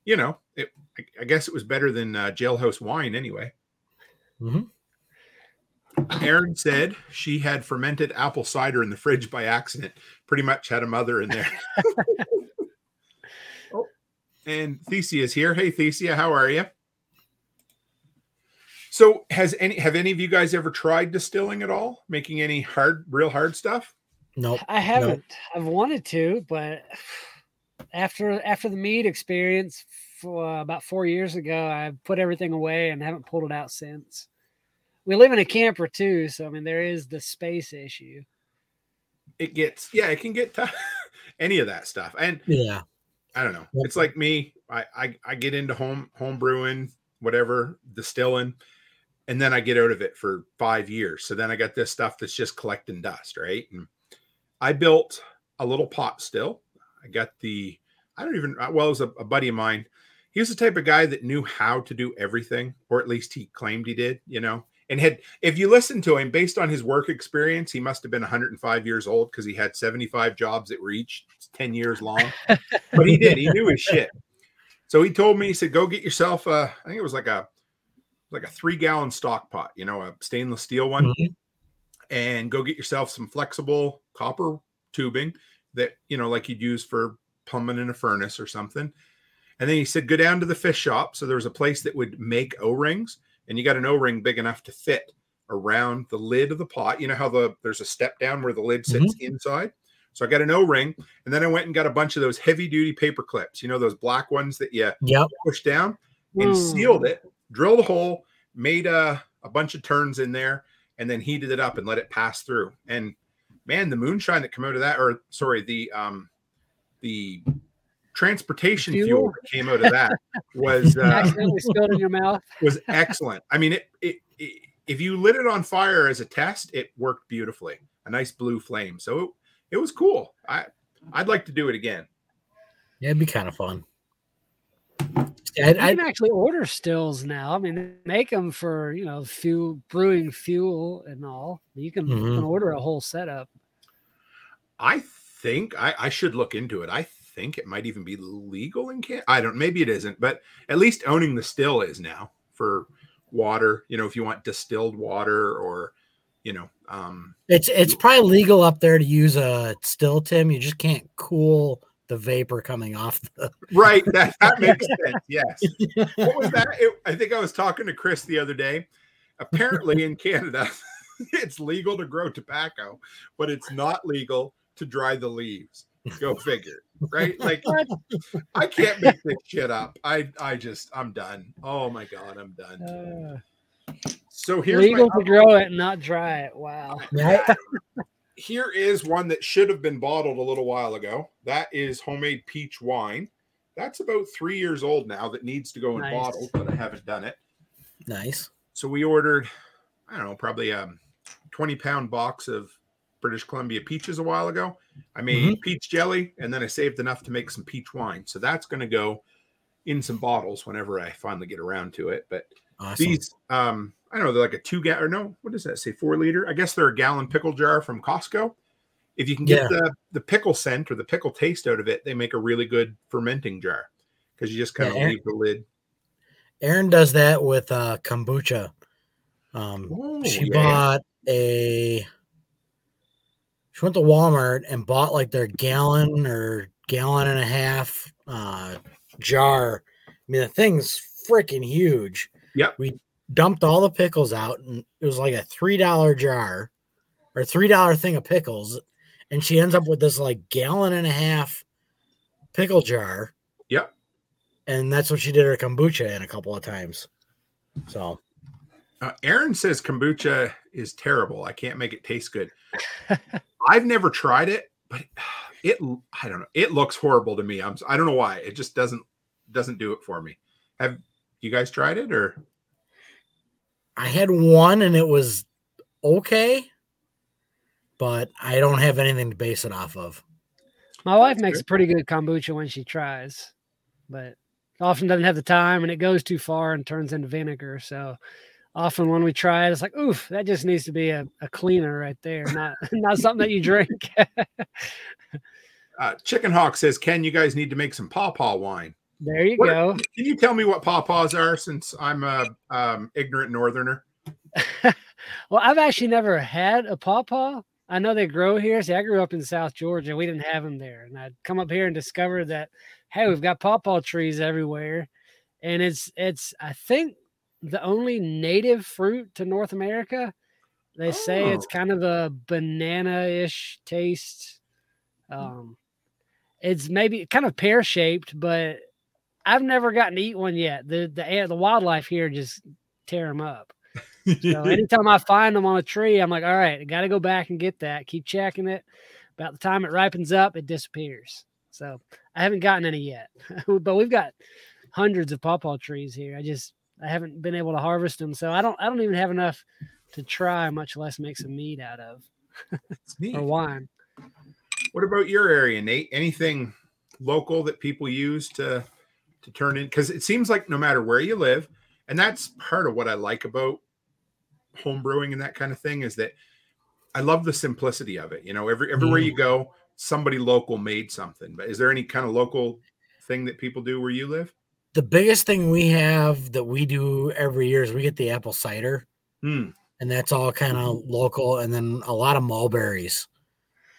Speaker 1: you know, it, I, I guess it was better than uh, jailhouse wine anyway.
Speaker 2: Mhm.
Speaker 1: Erin said she had fermented apple cider in the fridge by accident. Pretty much had a mother in there. oh, and Thecia is here. Hey, Thecia, how are you? So, has any have any of you guys ever tried distilling at all? Making any hard, real hard stuff?
Speaker 2: Nope.
Speaker 3: I haven't. I've wanted to, but after after the meat experience for about four years ago, I put everything away and haven't pulled it out since. We live in a camper too, so I mean there is the space issue.
Speaker 1: It gets yeah, it can get tough. any of that stuff, and
Speaker 2: Yeah.
Speaker 1: I don't know.
Speaker 2: Yep.
Speaker 1: It's like me. I, I I get into home home brewing, whatever, distilling, and then I get out of it for five years. So then I got this stuff that's just collecting dust, right? And I built a little pot still. I got the I don't even well, it was a, a buddy of mine. He was the type of guy that knew how to do everything, or at least he claimed he did, you know. and had if you listen to him based on his work experience, he must have been 105 years old because he had 75 jobs that were each 10 years long. but he did, he knew his shit. So he told me, he said, go get yourself a, I think it was like a like a three gallon stock pot, you know, a stainless steel one, mm-hmm. and go get yourself some flexible copper tubing that, you know, like you'd use for plumbing in a furnace or something. And then he said, go down to the fish shop. So there was a place that would make O rings, and you got an O ring big enough to fit around the lid of the pot. You know how the there's a step down where the lid sits mm-hmm. inside. So I got an O ring, and then I went and got a bunch of those heavy duty paper clips. You know those black ones that you
Speaker 2: yep.
Speaker 1: push down, and mm. sealed it. Drilled a hole, made a a bunch of turns in there, and then heated it up and let it pass through. And man, the moonshine that came out of that, or sorry, the um the transportation fuel, fuel that came out of that was uh,
Speaker 3: spilled in your mouth.
Speaker 1: was excellent. I mean, it, it, it, if you lit it on fire as a test, it worked beautifully. A nice blue flame. So it, it was cool. I I'd like to do it again.
Speaker 2: Yeah, it'd be kind of fun.
Speaker 3: Yeah, you can actually order stills now. I mean, make them for you know fuel, brewing fuel, and all. You can, mm-hmm. you can order a whole setup.
Speaker 1: I think I, I should look into it. I think it might even be legal in Canada. I don't. Maybe it isn't, but at least owning the still is now for water. You know, if you want distilled water or you know, um,
Speaker 2: it's it's probably legal up there to use a still, Tim. You just can't cool the vapor coming off the
Speaker 1: right. That that makes sense. Yes. What was that? It, I think I was talking to Chris the other day. Apparently, in Canada, it's legal to grow tobacco, but it's not legal to dry the leaves. Go figure, right? Like I can't make this shit up. I I just I'm done. Oh my god, I'm done. Uh, so here's
Speaker 3: legal to grow it and not dry it. Wow.
Speaker 1: Here is one that should have been bottled a little while ago. That is homemade peach wine. That's about three years old now. That needs to go in nice. bottles, but I haven't done it.
Speaker 2: Nice.
Speaker 1: So we ordered, I don't know, probably a 20 pound box of British Columbia peaches a while ago. I made mm-hmm. peach jelly and then I saved enough to make some peach wine. So that's going to go in some bottles whenever I finally get around to it. But awesome. these, um, I don't know, they're like a two gallon or no, what does that say? Four liter. I guess they're a gallon pickle jar from Costco. If you can get yeah. the the pickle scent or the pickle taste out of it, they make a really good fermenting jar because you just kind of yeah, leave the lid.
Speaker 2: Erin does that with uh, kombucha. Um, oh, she yeah. bought a she went to Walmart and bought like their gallon or gallon and a half uh, jar. I mean, the thing's freaking huge.
Speaker 1: Yeah.
Speaker 2: We dumped all the pickles out, and it was like a three dollar jar or three dollar thing of pickles, and she ends up with this like gallon and a half pickle jar.
Speaker 1: Yep.
Speaker 2: And that's what she did her kombucha in a couple of times. So
Speaker 1: uh, Erin says kombucha is terrible. I can't make it taste good. I've never tried it, but it I don't know. It looks horrible to me. I'm I don't know why. It just doesn't doesn't do it for me. Have you guys tried it or
Speaker 2: I had one and it was okay, but I don't have anything to base it off of.
Speaker 3: My wife makes a pretty good kombucha when she tries, but often doesn't have the time and it goes too far and turns into vinegar. So often when we try it, it's like, oof, that just needs to be a, a cleaner right there, not not something that you drink.
Speaker 1: uh, Chicken Hawk says, Ken, you guys need to make some pawpaw wine.
Speaker 3: There you what, go.
Speaker 1: Can you tell me what pawpaws are since I'm a um, ignorant northerner?
Speaker 3: well, I've actually never had a pawpaw. I know they grow here. See, I grew up in South Georgia. We didn't have them there. And I'd come up here and discover that, hey, we've got pawpaw trees everywhere. And it's, it's, I think the only native fruit to North America. They oh. say it's kind of a banana-ish taste. Um, it's maybe kind of pear shaped, but I've never gotten to eat one yet. The the the wildlife here just tear them up. So anytime I find them on a tree, I'm like, all right, I got to go back and get that. Keep checking it. About the time it ripens up, it disappears. So I haven't gotten any yet, but we've got hundreds of pawpaw trees here. I just I haven't been able to harvest them, so I don't I don't even have enough to try, much less make some meat out of or wine.
Speaker 1: What about your area, Nate? Anything local that people use to to turn in? Because it seems like no matter where you live, and that's part of what I like about home brewing and that kind of thing is that I love the simplicity of it. You know, every everywhere
Speaker 2: Mm.
Speaker 1: you go, somebody local made something. But is there any kind of local thing that people do where you live?
Speaker 2: The biggest thing we have that we do every year is we get the apple cider,
Speaker 1: Hmm.
Speaker 2: and that's all kind of local, and then a lot of mulberries.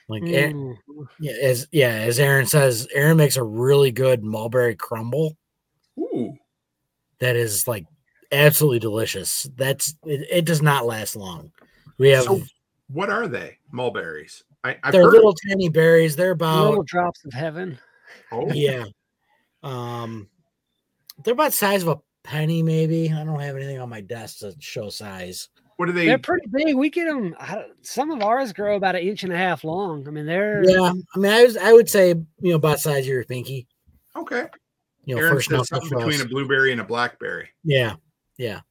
Speaker 2: Like A-
Speaker 3: Mm.
Speaker 2: yeah, as yeah, as Erin says, Erin makes a really good mulberry crumble
Speaker 1: Ooh.
Speaker 2: that is like absolutely delicious. That's it, it does not last long. We have
Speaker 1: So what are they? Mulberries. I, I've
Speaker 2: they're
Speaker 1: heard
Speaker 2: little tiny berries. They're
Speaker 3: Little
Speaker 2: about
Speaker 3: drops of heaven.
Speaker 1: oh,
Speaker 2: yeah. Um they're about the size of a penny, maybe. I don't have anything on my desk to show size.
Speaker 1: What are they?
Speaker 3: They're pretty big. We get them. Uh, some of ours grow about an inch and a half long. I mean, they're
Speaker 2: Yeah, I mean, I was I would say you know about size of your pinky.
Speaker 1: Okay.
Speaker 2: You know,
Speaker 1: Erin
Speaker 2: first
Speaker 1: says something between a blueberry and a blackberry.
Speaker 2: Yeah, yeah.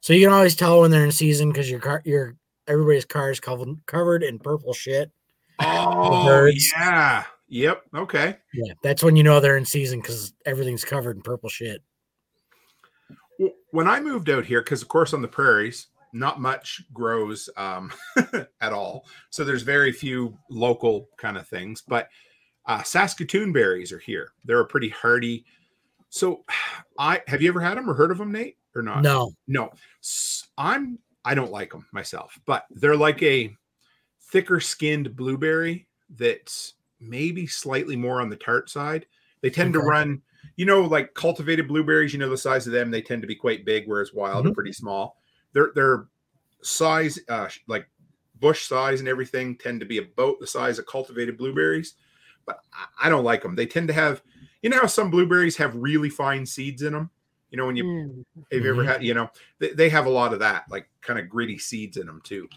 Speaker 2: So you can always tell when they're in season because your car, your everybody's car is covered covered in purple shit.
Speaker 1: Oh, yeah. Yep. Okay.
Speaker 2: Yeah, that's when you know they're in season because everything's covered in purple shit.
Speaker 1: When I moved out here, because of course on the prairies, not much grows um, at all. So there's very few local kind of things. But uh, Saskatoon berries are here. They're a pretty hardy. So I have you ever had them or heard of them, Nate, or not?
Speaker 2: No,
Speaker 1: No. I'm I don't like them myself, but they're like a thicker skinned blueberry that's maybe slightly more on the tart side. They tend to run, you know, like cultivated blueberries, you know the size of them, they tend to be quite big, whereas wild are
Speaker 2: Mhm.
Speaker 1: pretty small. Their their size, uh like bush size and everything, tend to be about the size of cultivated blueberries. But I, I don't like them. They tend to have, you know, how some blueberries have really fine seeds in them. You know, when you
Speaker 3: Mm.
Speaker 1: have you ever
Speaker 2: Mhm.
Speaker 1: had, you know, they, they have a lot of that, like kind of gritty seeds in them too.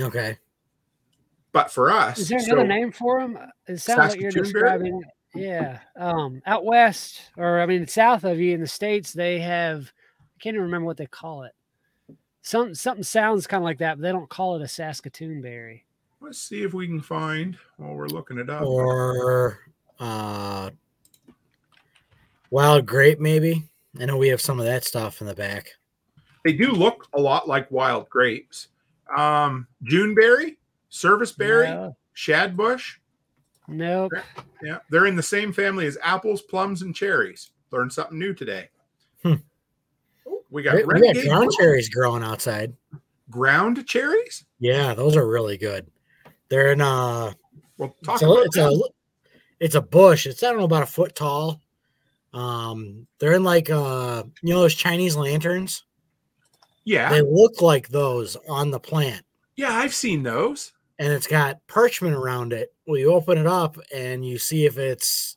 Speaker 2: okay.
Speaker 1: But for us,
Speaker 3: Is there
Speaker 1: so-
Speaker 3: another name for them? It sounds like you're
Speaker 1: Saskatoon berry?
Speaker 3: describing. Yeah, um, out west, or I mean, south of you in the states, they have. I can't even remember what they call it. Some something sounds kind of like that, but they don't call it a Saskatoon berry.
Speaker 1: let's see if we can find while we're looking it up.
Speaker 2: Or uh, wild grape, maybe. I know we have some of that stuff in the back.
Speaker 1: They do look a lot like wild grapes. Um, Juneberry, serviceberry,
Speaker 3: No,
Speaker 1: shadbush.
Speaker 3: nope.
Speaker 1: Yeah, they're in the same family as apples, plums, and cherries. Learned something new today.
Speaker 2: Hmm.
Speaker 1: We got
Speaker 2: We, we got ground cherries growing outside.
Speaker 1: ground cherries.
Speaker 2: Yeah, those are really good. They're in uh
Speaker 1: Well, talk
Speaker 2: it's a, it's a it's a bush. It's I don't know about a foot tall. Um, they're in like uh you know those Chinese lanterns.
Speaker 1: yeah,
Speaker 2: They look like those on the plant,
Speaker 1: yeah. I've seen those.
Speaker 2: and it's got parchment around it. Well, you open it up and you see if it's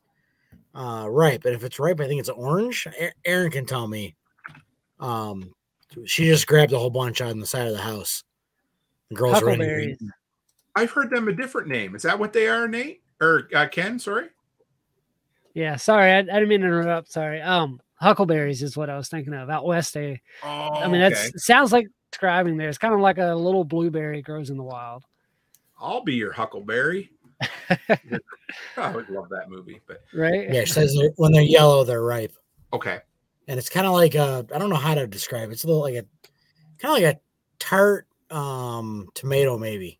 Speaker 2: uh ripe, and if it's ripe, I think it's orange. Erin can tell me. Um, she just grabbed a whole bunch on the side of the house. The girls ready. to
Speaker 3: Huckleberries.
Speaker 2: eat.
Speaker 1: I've heard them a different name. Is that what they are, Nate or uh, Ken? Sorry.
Speaker 3: Yeah, sorry, I, I didn't mean to interrupt. Sorry. Um, huckleberries is what I was thinking of. Out west, they.
Speaker 1: Oh,
Speaker 3: I mean, that's it sounds like describing there. It's kind of like a little blueberry grows in the wild.
Speaker 1: I'll be your Huckleberry. I would love that movie, but
Speaker 3: Right?
Speaker 2: Yeah, she says when they're yellow, they're ripe.
Speaker 1: okay.
Speaker 2: And it's kind of like a I don't know how to describe it. It's a little like a kind of like a tart um tomato maybe.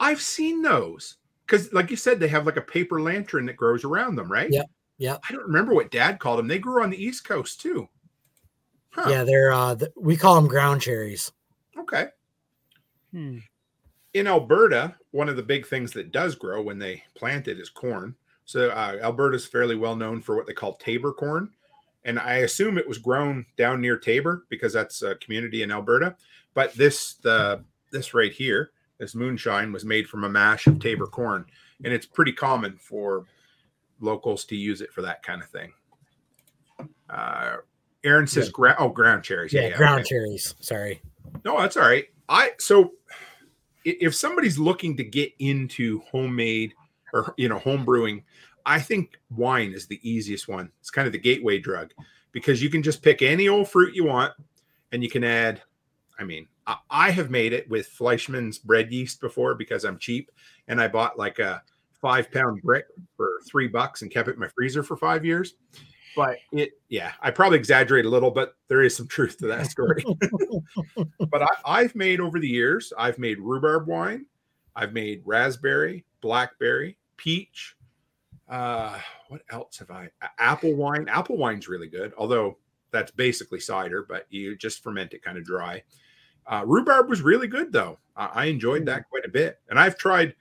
Speaker 1: I've seen those because, like you said, they have like a paper lantern that grows around them, right?
Speaker 2: Yep, yep.
Speaker 1: I don't remember what Dad called them. They grew on the East Coast too. Huh.
Speaker 2: Yeah, they're uh th- we call them ground cherries.
Speaker 1: Okay.
Speaker 3: Hmm.
Speaker 1: In Alberta, one of the big things that does grow when they plant it is corn. So uh, Alberta's fairly well known for what they call Taber corn, and I assume it was grown down near Taber because that's a community in Alberta. But this the this right here, this moonshine was made from a mash of Taber corn, and it's pretty common for locals to use it for that kind of thing. Uh, Erin says,
Speaker 2: Yeah.
Speaker 1: gra- "Oh, ground cherries."
Speaker 2: Yeah, ground
Speaker 1: okay.
Speaker 2: cherries. Sorry.
Speaker 1: No, that's all right. I so if somebody's looking to get into homemade or you know home brewing, I think wine is the easiest one. It's kind of the gateway drug because you can just pick any old fruit you want and you can add. I mean, I, I have made it with Fleischmann's bread yeast before because I'm cheap and I bought like a five pound brick for three bucks and kept it in my freezer for five years. but it, yeah, I probably exaggerate a little, but there is some truth to that story. but I, I've made over the years, I've made rhubarb wine, I've made raspberry, blackberry, peach. Uh, what else have I? Apple wine. Apple wine's really good, although that's basically cider, but you just ferment it kind of dry. Uh, rhubarb was really good though. I, I enjoyed that quite a bit, and I've tried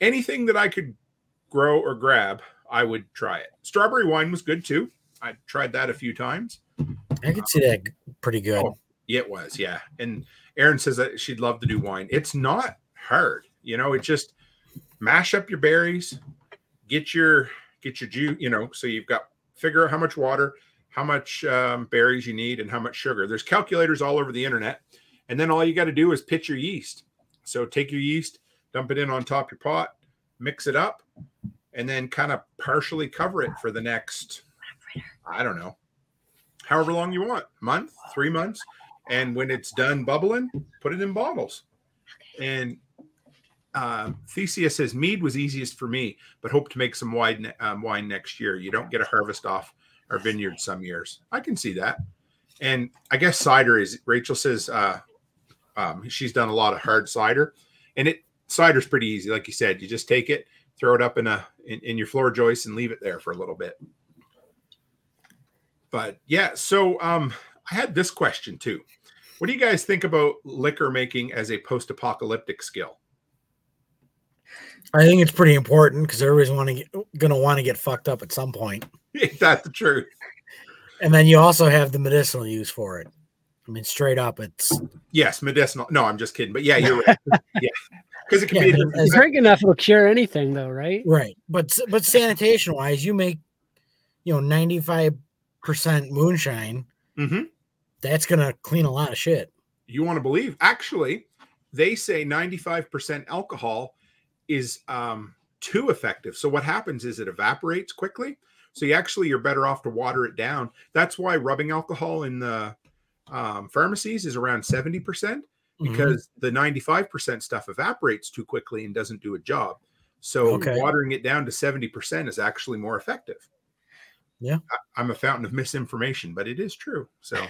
Speaker 1: anything that I could grow or grab. I would try it. Strawberry wine was good too. I tried that a few times.
Speaker 2: I could see that pretty good. Oh,
Speaker 1: it was, yeah. And Erin says that she'd love to do wine. It's not hard, you know. It just mash up your berries, get your get your juice, you know. So you've got figure out how much water, how much um, berries you need, and how much sugar. There's calculators all over the internet, and then all you got to do is pitch your yeast. So take your yeast, dump it in on top your pot, mix it up, and then kind of partially cover it for the next I don't know, however long you want, month, three months. And when it's done bubbling, put it in bottles. And uh, Thecia says mead was easiest for me, but hope to make some wine um, wine next year. You don't get a harvest off our vineyard some years. I can see that. And I guess cider is. Rachel says uh, um, she's done a lot of hard cider, and it cider's pretty easy. Like you said, you just take it, throw it up in a in, in your floor joist, and leave it there for a little bit but yeah, so um, I had this question too. What do you guys think about liquor making as a post-apocalyptic skill?
Speaker 2: I think it's pretty important because everybody's want to going to want to get fucked up at some point.
Speaker 1: That's the truth.
Speaker 2: And then you also have the medicinal use for it. I mean, straight up, it's
Speaker 1: yes, medicinal. No, I'm just kidding. But yeah, you're right. yeah, because it can yeah,
Speaker 3: be. As, drink enough will cure anything, though, right?
Speaker 2: Right. But but sanitation wise, you make you know 95 percent moonshine,
Speaker 1: mm-hmm.
Speaker 2: that's gonna clean a lot of shit.
Speaker 1: You want to believe? Actually, they say 95% alcohol is um, too effective. So what happens is it evaporates quickly. So you actually you're better off to water it down. That's why rubbing alcohol in the um, pharmacies is around 70% mm-hmm. because mm-hmm. the 95% stuff evaporates too quickly and doesn't do a job. So okay. watering it down to 70% is actually more effective.
Speaker 2: Yeah.
Speaker 1: I, am a fountain of misinformation, but it is true. So,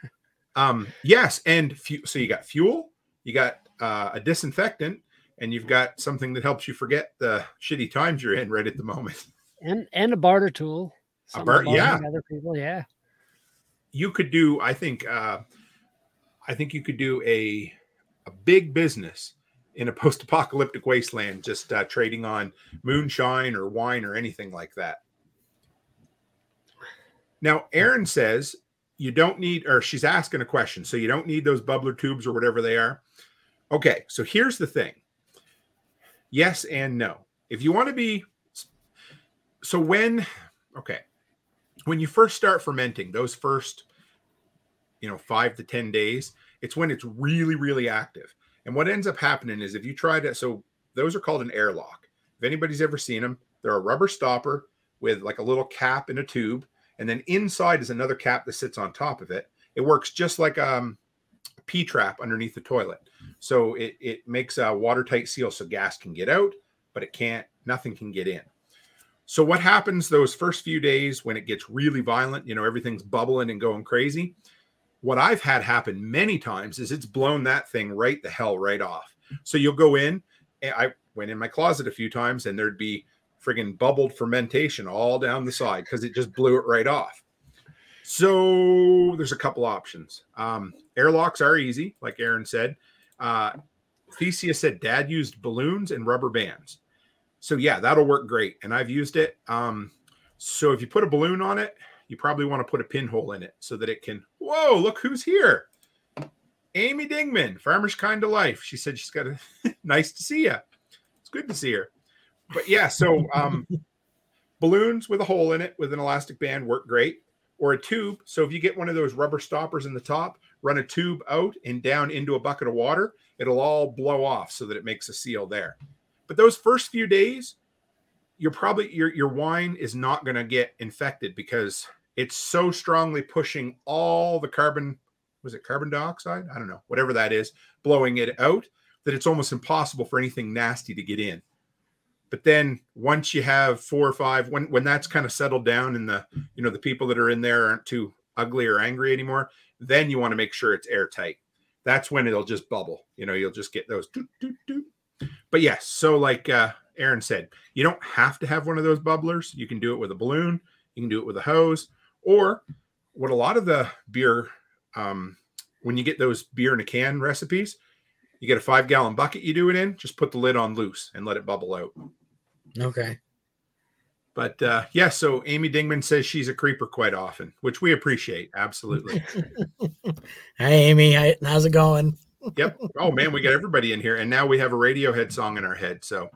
Speaker 1: um, yes. And fu- so you got fuel, you got uh, a disinfectant, and you've got something that helps you forget the shitty times you're in right at the moment.
Speaker 3: And, and a barter tool.
Speaker 1: A bar- yeah.
Speaker 3: Other people. Yeah.
Speaker 1: You could do, I think, uh, I think you could do a, a big business in a post-apocalyptic wasteland, just uh, trading on moonshine or wine or anything like that. Now, Erin says you don't need, or she's asking a question. So you don't need those bubbler tubes or whatever they are. Okay. So here's the thing yes and no. If you want to be, so when, okay, when you first start fermenting, those first, you know, five to 10 days, it's when it's really, really active. And what ends up happening is if you try to, so those are called an airlock. If anybody's ever seen them, they're a rubber stopper with like a little cap and a tube and then inside is another cap that sits on top of it. It works just like um, P trap underneath the toilet. So it, it makes a watertight seal so gas can get out, but it can't, nothing can get in. So what happens those first few days when it gets really violent, you know, everything's bubbling and going crazy. What I've had happen many times is it's blown that thing right the hell right off. So you'll go in, I went in my closet a few times and there'd be friggin' bubbled fermentation all down the side because it just blew it right off. So there's a couple options. Um, airlocks are easy, like Erin said. Uh, Thecia said dad used balloons and rubber bands. So yeah, that'll work great. And I've used it. Um, so if you put a balloon on it, you probably want to put a pinhole in it so that it can. Whoa, look who's here. Amy Dingman, Farmer's Kind of Life. She said she's got a nice to see you. It's good to see her but yeah, so um, balloons with a hole in it with an elastic band work great, or a tube. So if you get one of those rubber stoppers in the top, run a tube out and down into a bucket of water, it'll all blow off so that it makes a seal there. But those first few days, you're probably your your wine is not going to get infected because it's so strongly pushing all the carbon was it carbon dioxide? I don't know, whatever that is, blowing it out that it's almost impossible for anything nasty to get in. But then once you have four or five, when when that's kind of settled down and the you know the people that are in there aren't too ugly or angry anymore, then you want to make sure it's airtight. That's when it'll just bubble. You know, you'll just get those. Doot, doot, doot. But yes, so like uh, Erin said, you don't have to have one of those bubblers. You can do it with a balloon. You can do it with a hose, or what a lot of the beer, um, when you get those beer in a can recipes, you get a five gallon bucket you do it in. Just put the lid on loose and let it bubble out.
Speaker 2: Okay.
Speaker 1: But uh, yeah, so Amy Dingman says she's a creeper quite often, which we appreciate. Absolutely.
Speaker 2: Hi, Amy. How's it going?
Speaker 1: yep. Oh man, we got everybody in here, and now we have a Radiohead song in our head. So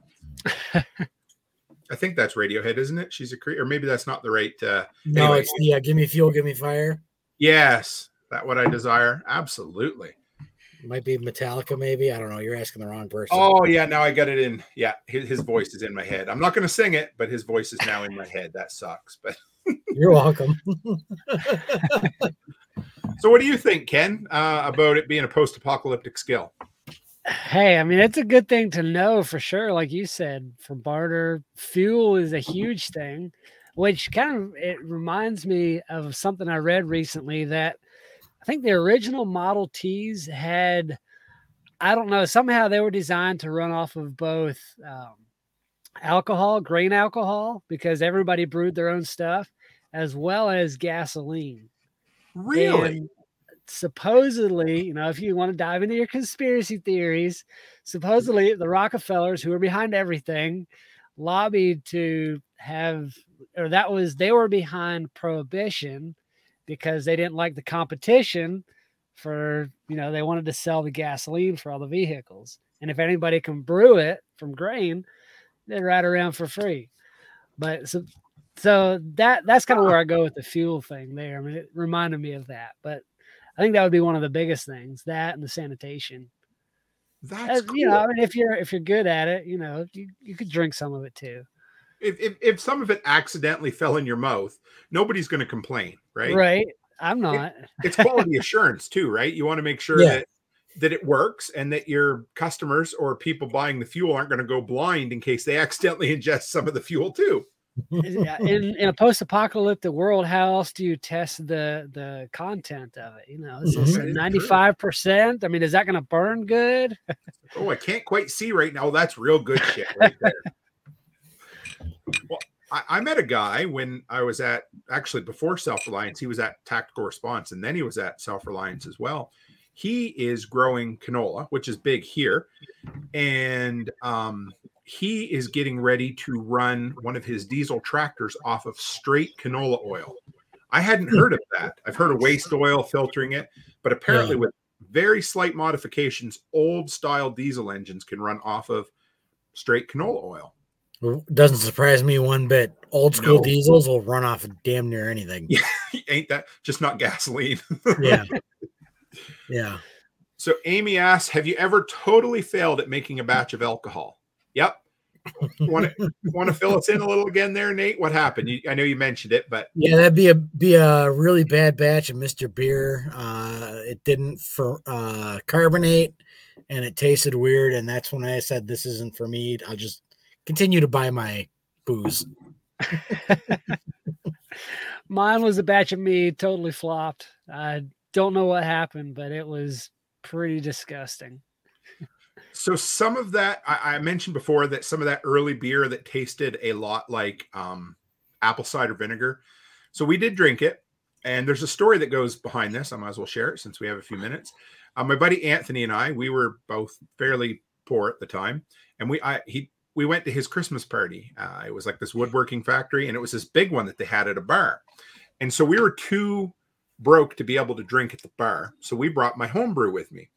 Speaker 1: I think that's Radiohead, isn't it? She's a creeper, or maybe that's not the right. Uh,
Speaker 2: No,
Speaker 1: anyway,
Speaker 2: it's the uh, "Give Me Fuel, Give Me Fire."
Speaker 1: yes, that what I desire. Absolutely.
Speaker 2: Might be Metallica, maybe. I don't know. You're asking the wrong person.
Speaker 1: Oh yeah, now I got it in. Yeah, his, his voice is in my head. I'm not going to sing it, but his voice is now in my head. That sucks. But
Speaker 2: You're welcome.
Speaker 1: so, what do you think, Ken, uh, about it being a post-apocalyptic skill?
Speaker 3: Hey, I mean, it's a good thing to know for sure. Like you said, for barter, fuel is a huge thing, which kind of it reminds me of something I read recently that I think the original Model Ts had, I don't know, somehow they were designed to run off of both um, alcohol, grain alcohol, because everybody brewed their own stuff, as well as gasoline.
Speaker 1: Really?
Speaker 3: And supposedly, you know, if you want to dive into your conspiracy theories, supposedly the Rockefellers, who are behind everything, lobbied to have, or that was, they were behind prohibition because they didn't like the competition for, you know, they wanted to sell the gasoline for all the vehicles. And if anybody can brew it from grain, they'd ride around for free. But so, so that that's kind of where I go with the fuel thing there. I mean, it reminded me of that, but I think that would be one of the biggest things. That and the sanitation.
Speaker 1: That's
Speaker 3: As, You know, I mean, if you're if you're good at it, you know, you, you could drink some of it too.
Speaker 1: if, if if some of it accidentally fell in your mouth, nobody's going to complain, right?
Speaker 3: Right. I'm not.
Speaker 1: It's quality assurance too, right? You want to make sure
Speaker 2: Yeah.
Speaker 1: that that it works and that your customers or people buying the fuel aren't going to go blind in case they accidentally ingest some of the fuel too.
Speaker 3: Yeah, in, in a post-apocalyptic world, how else do you test the the content of it? You know, is this
Speaker 1: Mhm.
Speaker 3: ninety five percent? I mean, is that going to burn good?
Speaker 1: Oh, I can't quite see right now. That's real good shit right there. well, I, I met a guy when I was at actually before Self Reliance. He was at Tactical Response, and then he was at Self Reliance as well. He is growing canola, which is big here, and um, he is getting ready to run one of his diesel tractors off of straight canola oil. I hadn't heard of that. I've heard of waste oil filtering it, but apparently with very slight modifications, old style diesel engines can run off of straight canola oil.
Speaker 2: Doesn't surprise me one bit. Old school
Speaker 1: No.
Speaker 2: diesels will run off damn near anything.
Speaker 1: Yeah. Ain't that just not gasoline?
Speaker 2: Yeah. yeah.
Speaker 1: so Amy asks, have you ever totally failed at making a batch of alcohol? Yep. Want to want to fill us in a little again there, Nate? What happened? You, I know you mentioned it, but
Speaker 2: Yeah, that'd be a be a really bad batch of Mr. Beer. Uh, it didn't for uh, carbonate, and it tasted weird. And that's when I said, "This isn't for me." I'll just continue to buy my booze.
Speaker 3: Mine was a batch of me, totally flopped. I don't know what happened, but it was pretty disgusting.
Speaker 1: So some of that I, I mentioned before that some of that early beer that tasted a lot like um, apple cider vinegar. So we did drink it, and there's a story that goes behind this. I might as well share it since we have a few minutes. Uh, my buddy Anthony and I, we were both fairly poor at the time, and we I he we went to his Christmas party. Uh, it was like this woodworking factory, and it was this big one that they had at a bar. And so we were too broke to be able to drink at the bar. So we brought my homebrew with me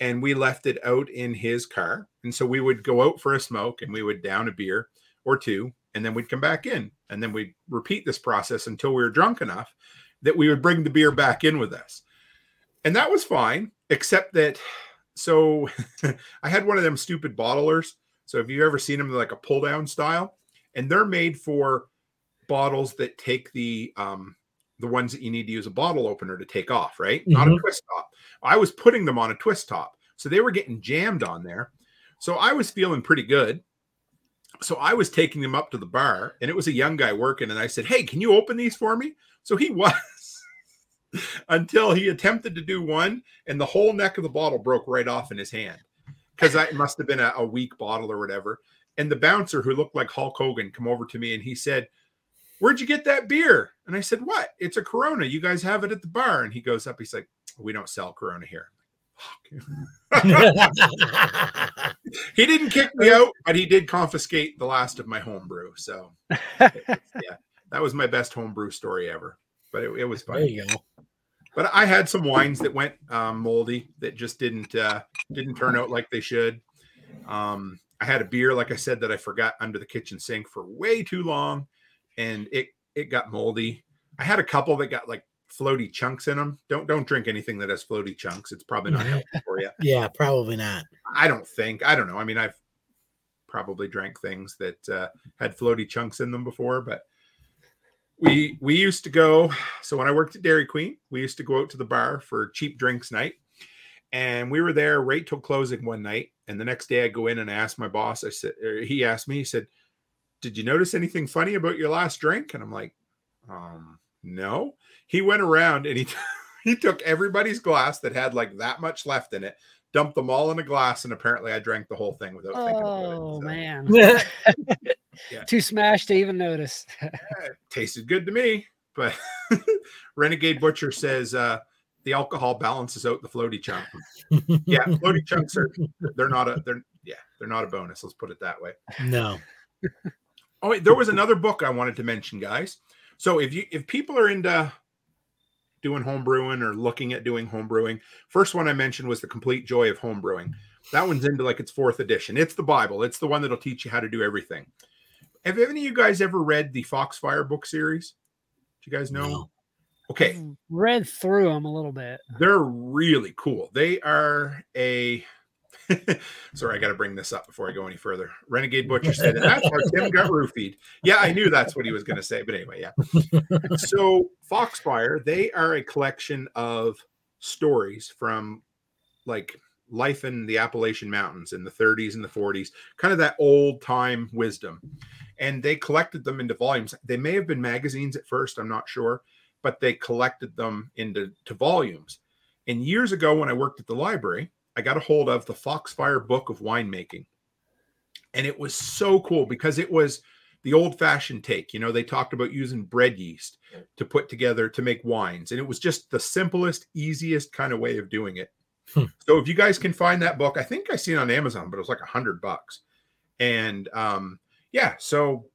Speaker 1: and we left it out in his car. And so we would go out for a smoke and we would down a beer or two, and then we'd come back in. And then we'd repeat this process until we were drunk enough that we would bring the beer back in with us. And that was fine, except that so I had one of them stupid bottlers. So if you've ever seen them, like a pull down style, and they're made for bottles that take the um the ones that you need to use a bottle opener to take off, right? Not a
Speaker 2: Mhm.
Speaker 1: twist top. I was putting them on a twist top. So they were getting jammed on there. So I was feeling pretty good. So I was taking them up to the bar, and it was a young guy working, and I said, "Hey, can you open these for me?" So he was until he attempted to do one, and the whole neck of the bottle broke right off in his hand because it must have been a, a weak bottle or whatever. And the bouncer, who looked like Hulk Hogan, come over to me and he said, "Where'd you get that beer?" And I said, "What? It's a Corona. You guys have it at the bar." And he goes up. He's like, "We don't sell Corona here." he didn't kick me out, but he did confiscate the last of my homebrew. So, yeah, that was my best homebrew story ever. But it, it was fun.
Speaker 2: there you go.
Speaker 1: But I had some wines that went um, moldy that just didn't uh, didn't turn out like they should. Um, I had a beer, like I said, that I forgot under the kitchen sink for way too long, and it it got moldy. I had a couple that got like floaty chunks in them. Don't don't drink anything that has floaty chunks. It's probably not healthy for you.
Speaker 2: Yeah, probably not.
Speaker 1: I don't think. I don't know. I mean, I've probably drank things that uh, had floaty chunks in them before, but we we used to go. So when I worked at Dairy Queen, we used to go out to the bar for cheap drinks night, and we were there right till closing one night. And the next day, I go in and I ask my boss. I said, or he asked me. He said, "Did you notice anything funny about your last drink?" And I'm like, um, "No." He went around and he he took everybody's glass that had like that much left in it, dumped them all in a glass, and apparently I drank the whole thing without thinking about it.
Speaker 3: Oh
Speaker 1: So,
Speaker 3: man,
Speaker 1: Yeah.
Speaker 3: too smashed to even notice.
Speaker 1: yeah, tasted good to me. But Renegade Butcher says uh, the alcohol balances out the floaty chunk. Yeah, floaty chunks are they're not a they're yeah they're not a bonus. Let's put it that way.
Speaker 2: no.
Speaker 1: Oh, wait, there was another book I wanted to mention, guys. So if you if people are into doing home brewing or looking at doing home brewing, first one I mentioned was the Complete Joy of Home Brewing. That one's into like its fourth edition. It's the Bible. It's the one that'll teach you how to do everything. Have any of you guys ever read the Foxfire book series? Do you guys know?
Speaker 2: No.
Speaker 1: Okay, mm-hmm.
Speaker 3: Read through them a little bit.
Speaker 1: they're really cool. They are a. Sorry, I got to bring this up before I go any further. Renegade Butcher said, and that's how Tim got roofied. Yeah, I knew that's what he was going to say, but anyway, yeah. So, Foxfire, they are a collection of stories from like life in the Appalachian Mountains in the 30s and the 40s, kind of that old time wisdom. And they collected them into volumes. They may have been magazines at first, I'm not sure, but they collected them into to volumes. And years ago, when I worked at the library, I got a hold of the Foxfire Book of Winemaking. And it was so cool because it was the old fashioned take. You know, they talked about using bread yeast to put together to make wines. And it was just the simplest, easiest kind of way of doing it.
Speaker 2: Hmm.
Speaker 1: So if you guys can find that book, I think I seen it on Amazon, but it was like a hundred bucks. And um, yeah, so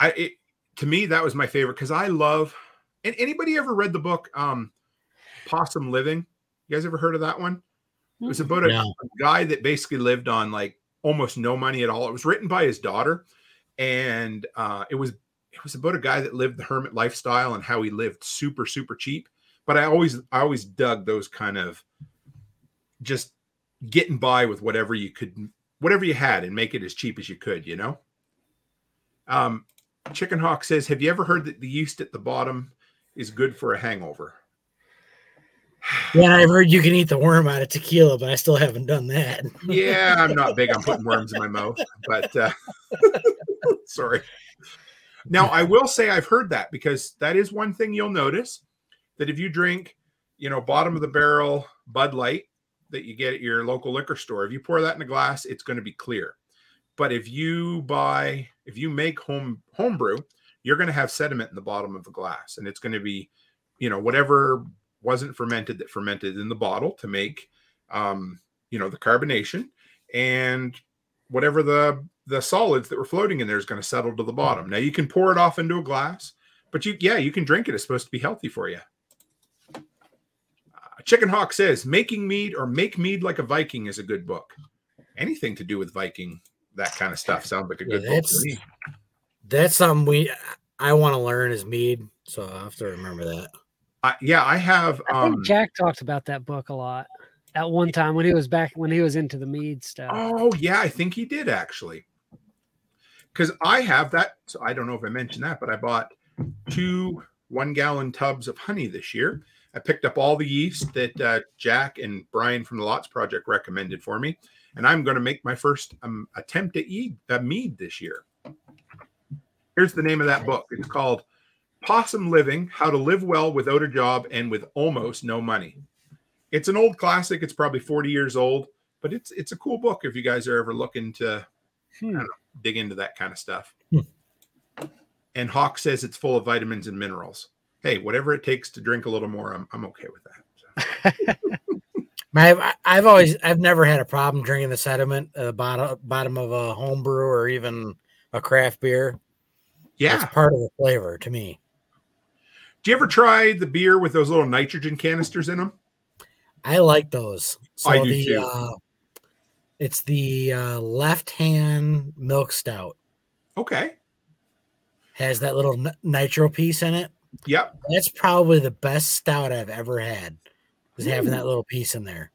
Speaker 1: I it, to me that was my favorite because I love. And anybody ever read the book um, Possum Living? You guys ever heard of that one? It was about a,
Speaker 2: No.
Speaker 1: a guy that basically lived on like almost no money at all. It was written by his daughter, and uh, it was it was about a guy that lived the hermit lifestyle and how he lived super super cheap. But I always I always dug those kind of just getting by with whatever you could whatever you had and make it as cheap as you could. You know. Um, Chicken Hawk says, "Have you ever heard that the yeast at the bottom is good for a hangover?"
Speaker 2: Yeah, I've heard you can eat the worm out of tequila, but I still haven't done that.
Speaker 1: yeah, I'm not big on putting worms in my mouth, but uh, sorry. Now, I will say I've heard that because that is one thing you'll notice that if you drink, you know, bottom of the barrel Bud Light that you get at your local liquor store, if you pour that in a glass, it's going to be clear. But if you buy, if you make home homebrew, you're going to have sediment in the bottom of the glass, and it's going to be, you know, whatever wasn't fermented that fermented in the bottle to make um, you know the carbonation and whatever the the solids that were floating in there is going to settle to the bottom. Now you can pour it off into a glass but you yeah you can drink it. It's supposed to be healthy for you. Uh, chicken hawk says making mead or make mead like a viking is a good book. Anything to do with viking that kind of stuff sounds like a
Speaker 2: Yeah,
Speaker 1: good book to
Speaker 2: that's- That's something we I want to learn is mead, so I have to remember that.
Speaker 1: I, yeah i have
Speaker 3: I think
Speaker 1: um
Speaker 3: Jack talked about that book a lot at one time when he was back when he was into the mead stuff.
Speaker 1: Oh yeah, I think he did actually. Because I have that. So I don't know if I mentioned that, but I bought two one gallon tubs of honey this year. I picked up all the yeast that uh, Jack and Brian from the Lots Project recommended for me, and I'm going to make my first um, attempt at eat, uh, mead this year. Here's the name of that book. It's called Possum Living: How to Live Well Without a Job and with Almost No Money. It's an old classic. It's probably 40 years old, but it's it's a cool book if you guys are ever looking to
Speaker 3: Hmm.
Speaker 1: know, dig into that kind of stuff.
Speaker 2: Hmm.
Speaker 1: And Hawk says it's full of vitamins and minerals. Hey, whatever it takes to drink a little more, I'm, I'm okay with that. So,
Speaker 2: I've I've always I've never had a problem drinking the sediment at the bottom bottom of a home brew or even a craft beer.
Speaker 1: yeah.
Speaker 2: It's part of the flavor to me.
Speaker 1: Do you ever try the beer with those little nitrogen canisters in them?
Speaker 2: I like those. So
Speaker 1: I do
Speaker 2: the
Speaker 1: too.
Speaker 2: uh it's the uh, left hand milk stout
Speaker 1: Okay.
Speaker 2: has that little nitro piece in it.
Speaker 1: Yep.
Speaker 2: That's probably the best stout I've ever had. Is having that little piece in there.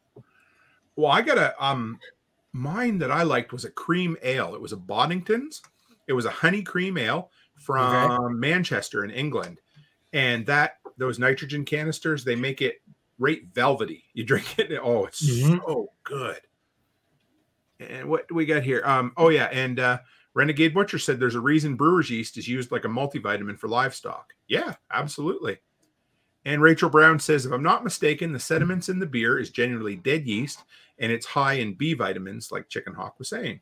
Speaker 1: Well, I got a um mine that I liked was a cream ale. It was a Boddington's. It was a honey cream ale from Manchester in England. And that those nitrogen canisters, they make it right velvety. You drink it. Oh, it's
Speaker 2: Mhm.
Speaker 1: so good. And what do we got here? Um, oh yeah, and uh Renegade Butcher said there's a reason brewer's yeast is used like a multivitamin for livestock. Yeah, absolutely. And Rachel Brown says, if I'm not mistaken, the sediments in the beer is generally dead yeast and it's high in B vitamins, like Chicken Hawk was saying.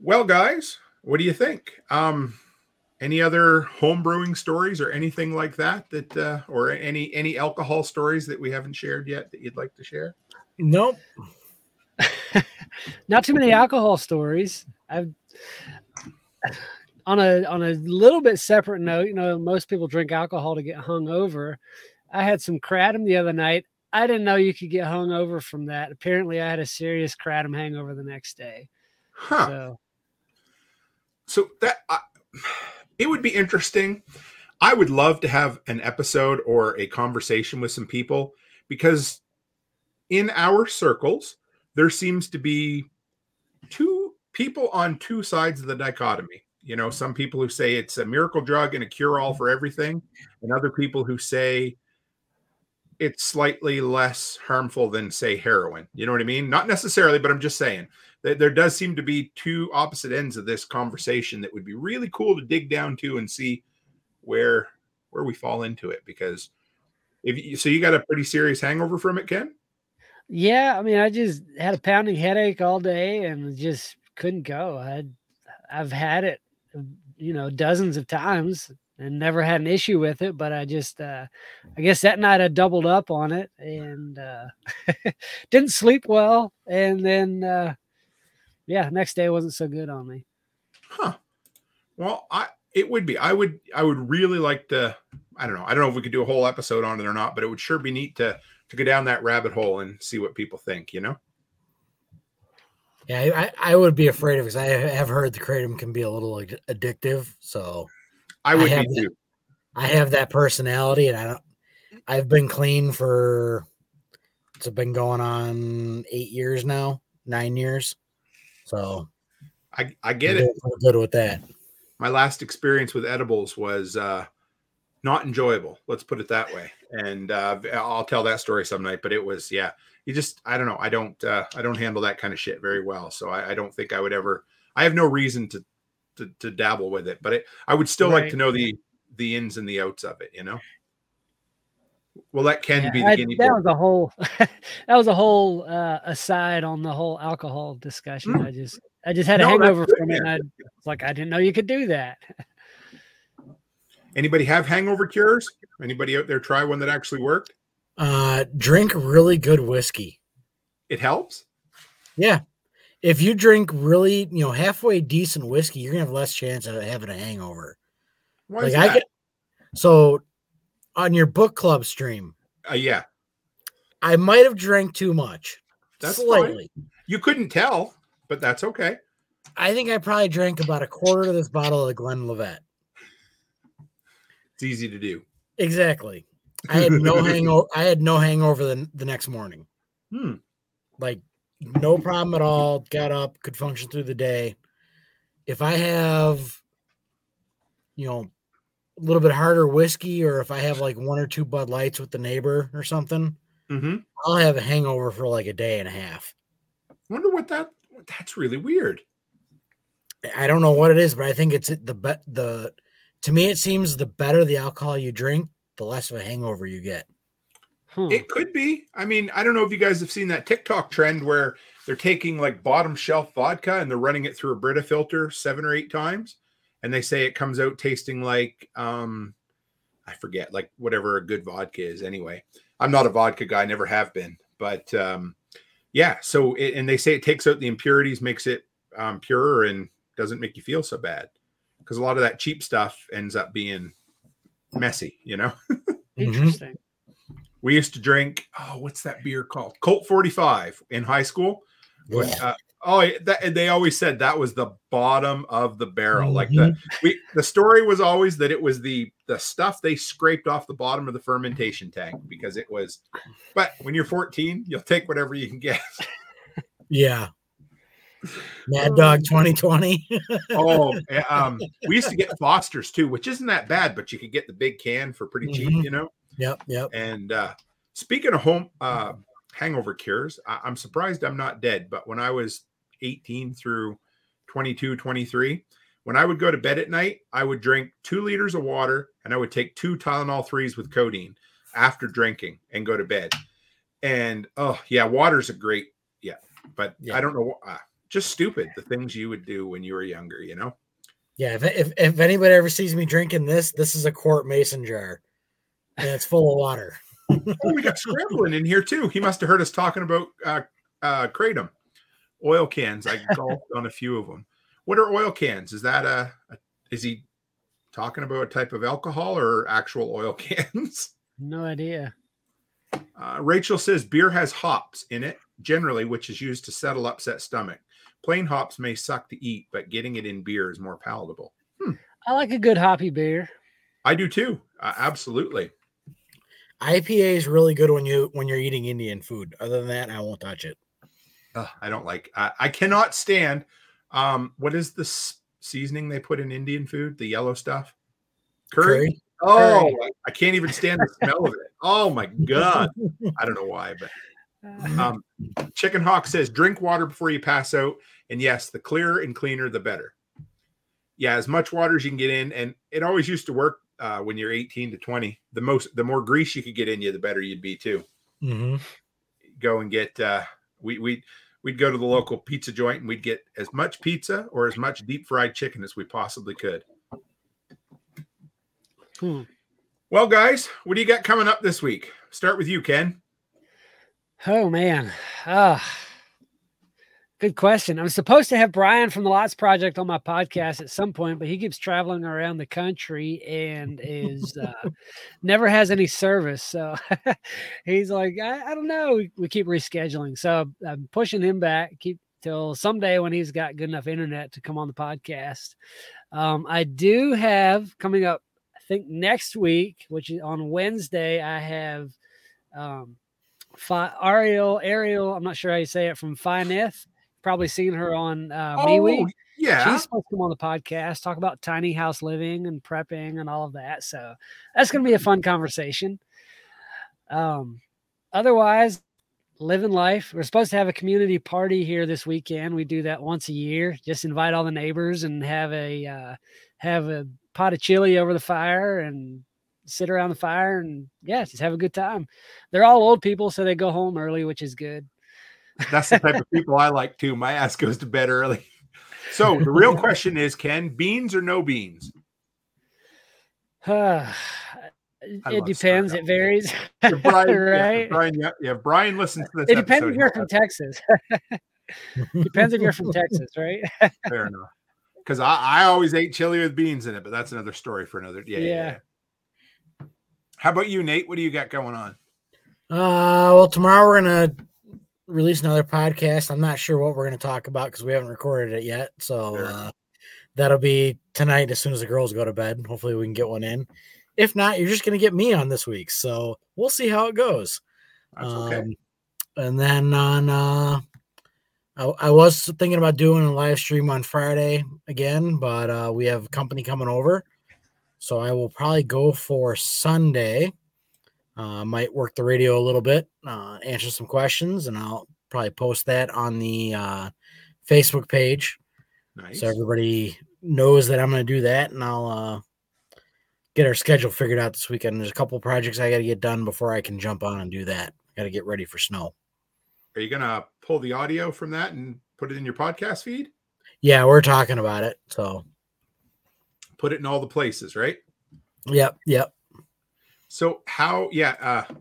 Speaker 1: Well, guys, what do you think? Um, any other home brewing stories or anything like that that uh, or any any alcohol stories that we haven't shared yet that you'd like to share?
Speaker 2: Nope.
Speaker 3: Not too many alcohol stories. I've on a on a little bit separate note, you know, most people drink alcohol to get hung over. I had some kratom the other night. I didn't know you could get hung over from that. Apparently, I had a serious kratom hangover the next day.
Speaker 1: Huh.
Speaker 3: So
Speaker 1: so that uh, it would be interesting i would love to have an episode or a conversation with some people because in our circles there seems to be two people on two sides of the dichotomy you know some people who say it's a miracle drug and a cure all mm-hmm. for everything and other people who say it's slightly less harmful than say heroin. You know what i mean? Not necessarily but i'm just saying there, there does seem to be two opposite ends of this conversation that would be really cool to dig down to and see where where we fall into it because if you, so you got a pretty serious hangover from it ken?
Speaker 3: Yeah, I mean, I just had a pounding headache all day and just couldn't go. I I've had it, you know, dozens of times and never had an issue with it, but I just uh I guess that night I doubled up on it and uh didn't sleep well and then uh yeah, next day wasn't so good on me.
Speaker 1: huh well i it would be i would i would really like to i don't know i don't know if we could do a whole episode on it or not but it would sure be neat to to go down that rabbit hole and see what people think you know
Speaker 2: Yeah, I, I- I would be afraid of because I have heard the kratom can be a little like, addictive. So
Speaker 1: i would
Speaker 2: have
Speaker 1: be too
Speaker 2: I have that personality, and I don't. I've been clean for. It's been going on eight years now, nine years. So
Speaker 1: i i
Speaker 2: I'm
Speaker 1: get it
Speaker 2: doing good with that.
Speaker 1: my last experience with edibles was uh not enjoyable let's put it that way and uh i'll tell that story some night but it was yeah you just i don't know i don't uh i don't handle that kind of shit very well. So i, I don't think i would ever i have no reason to to, to dabble with it but it, i would still like to know the the ins and the outs of it you know? Well that can
Speaker 3: Yeah,
Speaker 1: be the
Speaker 3: I-
Speaker 1: guinea
Speaker 3: that
Speaker 1: pig.
Speaker 3: was a whole that was a whole uh aside on the whole alcohol discussion.
Speaker 1: Mm.
Speaker 3: I just I just had a
Speaker 1: No,
Speaker 3: hangover from it and I was like I didn't know you could do that.
Speaker 1: anybody have hangover cures? Anybody out there try one that actually worked
Speaker 2: Uh, drink really good whiskey.
Speaker 1: it helps
Speaker 2: Yeah, if you drink really, you know, halfway decent whiskey, you're gonna have less chance of having a hangover.
Speaker 1: why
Speaker 2: like
Speaker 1: is
Speaker 2: I
Speaker 1: that?
Speaker 2: get so on your book club stream,
Speaker 1: uh, yeah
Speaker 2: I might have drank too much.
Speaker 1: That's fine.
Speaker 2: slightly.
Speaker 1: you couldn't tell but that's okay
Speaker 2: I think I probably drank about a quarter of this bottle of the Glenlivet.
Speaker 1: it's easy to do
Speaker 2: Exactly. I had no hangover. I had no hangover the, the next morning.
Speaker 1: Hmm.
Speaker 2: Like no problem at all. Got up, could function through the day. If I have, you know, a little bit harder whiskey, or if I have like one or two Bud Lights with the neighbor or something,
Speaker 1: Mm-hmm.
Speaker 2: I'll have a hangover for like a day and a half.
Speaker 1: Wonder what that. That's really weird.
Speaker 2: I don't know what it is, but I think it's the the to me it seems the better the alcohol you drink, the less of a hangover you get.
Speaker 3: Hmm.
Speaker 1: It could be. I mean, I don't know if you guys have seen that TikTok trend where they're taking like bottom shelf vodka and they're running it through a Brita filter seven or eight times, and they say it comes out tasting like um, I forget, like whatever a good vodka is. Anyway, I'm not a vodka guy, never have been, but um, yeah. So it, and they say it takes out the impurities, makes it um, purer, and doesn't make you feel so bad because a lot of that cheap stuff ends up being messy, you know.
Speaker 3: Interesting.
Speaker 1: we used to drink oh what's that beer called colt 45 in high school When, uh, oh that, and they always said that was the bottom of the barrel like
Speaker 2: Mm-hmm.
Speaker 1: the we the story was always that it was the the stuff they scraped off the bottom of the fermentation tank because it was but when you're 14 you'll take whatever you can get
Speaker 2: Yeah. Mad Dog 2020.
Speaker 1: oh eh, um we used to get fosters too which isn't that bad but you could get the big can for pretty cheap
Speaker 2: Mhm.
Speaker 1: you know
Speaker 2: yep, yep.
Speaker 1: And uh, speaking of home uh, hangover cures, I- I'm surprised I'm not dead. But when I was 18 through 22, 23, when I would go to bed at night, I would drink two liters of water and I would take two Tylenol threes with codeine after drinking and go to bed. And oh, yeah, water's a great, yeah. But
Speaker 2: Yeah.
Speaker 1: I don't know, uh, just stupid the things you would do when you were younger, you know?
Speaker 2: Yeah, if, if if anybody ever sees me drinking this, this is a quart mason jar. And it's full of water.
Speaker 1: Oh, we got scrambling in here too. He must have heard us talking about uh, uh, kratom oil cans. I golfed on a few of them. What are oil cans? Is that a, a is he talking about a type of alcohol or actual oil cans?
Speaker 3: No idea.
Speaker 1: Uh, Rachel says beer has hops in it generally, which is used to settle upset stomach. Plain hops may suck to eat, but getting it in beer is more palatable.
Speaker 3: I like a good hoppy beer.
Speaker 1: I do too. Uh, absolutely.
Speaker 2: IPA is really good when you when you're eating Indian food. Other than that, I won't touch it.
Speaker 1: Ugh, I don't like. I, I cannot stand. Um, what is the seasoning they put in Indian food? The yellow stuff. Curry.
Speaker 2: Curry?
Speaker 1: Oh,
Speaker 3: Curry.
Speaker 1: I- I can't even stand the smell of it. Oh my god. I don't know why, but um, Chicken Hawk says drink water before you pass out, and yes, the clearer and cleaner, the better. Yeah, as much water as you can get in, and it always used to work uh, when you're 18 to 20. The most, the more grease you could get in you, the better you'd be too.
Speaker 2: hmm
Speaker 1: go and get uh we we we'd go to the local pizza joint and we'd get as much pizza or as much deep fried chicken as we possibly could.
Speaker 3: Hmm.
Speaker 1: Well, guys, what do you got coming up this week? Start with you, Ken.
Speaker 3: Oh man. Ah. Good question. I'm supposed to have Brian from the Lots Project on my podcast at some point, but he keeps traveling around the country and is uh, never has any service. So he's like, I, I don't know. We, we keep rescheduling. So I'm pushing him back, keep till someday when he's got good enough internet to come on the podcast. Um, I do have coming up, I think next week, which is on Wednesday, I have um, Fi- Ariel, Ariel, I'm not sure how you say it, from Fineth. Probably seen her on uh, MeWe.
Speaker 1: Oh, yeah.
Speaker 3: She's supposed to come on the podcast, talk about tiny house living and prepping and all of that. So that's going to be a fun conversation. Um, otherwise, living life. We're supposed to have a community party here this weekend. We do that once a year. Just invite all the neighbors and have a uh, have a pot of chili over the fire and sit around the fire and yeah, just have a good time. They're all old people, so they go home early, which is good.
Speaker 1: That's the type of people I like too. My ass goes to bed early. So the real question is, Ken, beans or no beans?
Speaker 3: it depends. It varies.
Speaker 1: If Brian, yeah,
Speaker 3: right?
Speaker 1: Brian, yeah, yeah, Brian listens to this.
Speaker 3: It depends
Speaker 1: episode,
Speaker 3: if you're from Texas. depends if you're from Texas, right?
Speaker 1: Fair enough. Because I, I always ate chili with beans in it, but that's another story for another. Yeah, yeah.
Speaker 3: Yeah.
Speaker 1: yeah. How about you, Nate? What do you got going on?
Speaker 2: Uh, well, tomorrow we're gonna release another podcast. I'm not sure what we're gonna talk about because we haven't recorded it yet. So uh, that'll be tonight as soon as the girls go to bed. Hopefully, we can get one in. If not, you're just gonna get me on this week. So we'll see how it goes.
Speaker 1: Okay.
Speaker 2: Um, and then on, uh, I, I was thinking about doing a live stream on Friday again, but uh, we have company coming over, so I will probably go for Sunday. Uh, might work the radio a little bit, uh, answer some questions, and I'll probably post that on the uh, Facebook page.
Speaker 1: Nice.
Speaker 2: So everybody knows that I'm going to do that, and I'll uh, get our schedule figured out this weekend. There's a couple projects I got to get done before I can jump on and do that. Got to get ready for snow.
Speaker 1: Are you gonna pull the audio from that and put it in your podcast feed?
Speaker 2: Yeah, we're talking about it. So,
Speaker 1: Put it in all the places, right?
Speaker 2: yep, yep.
Speaker 1: So how? Yeah. Uh,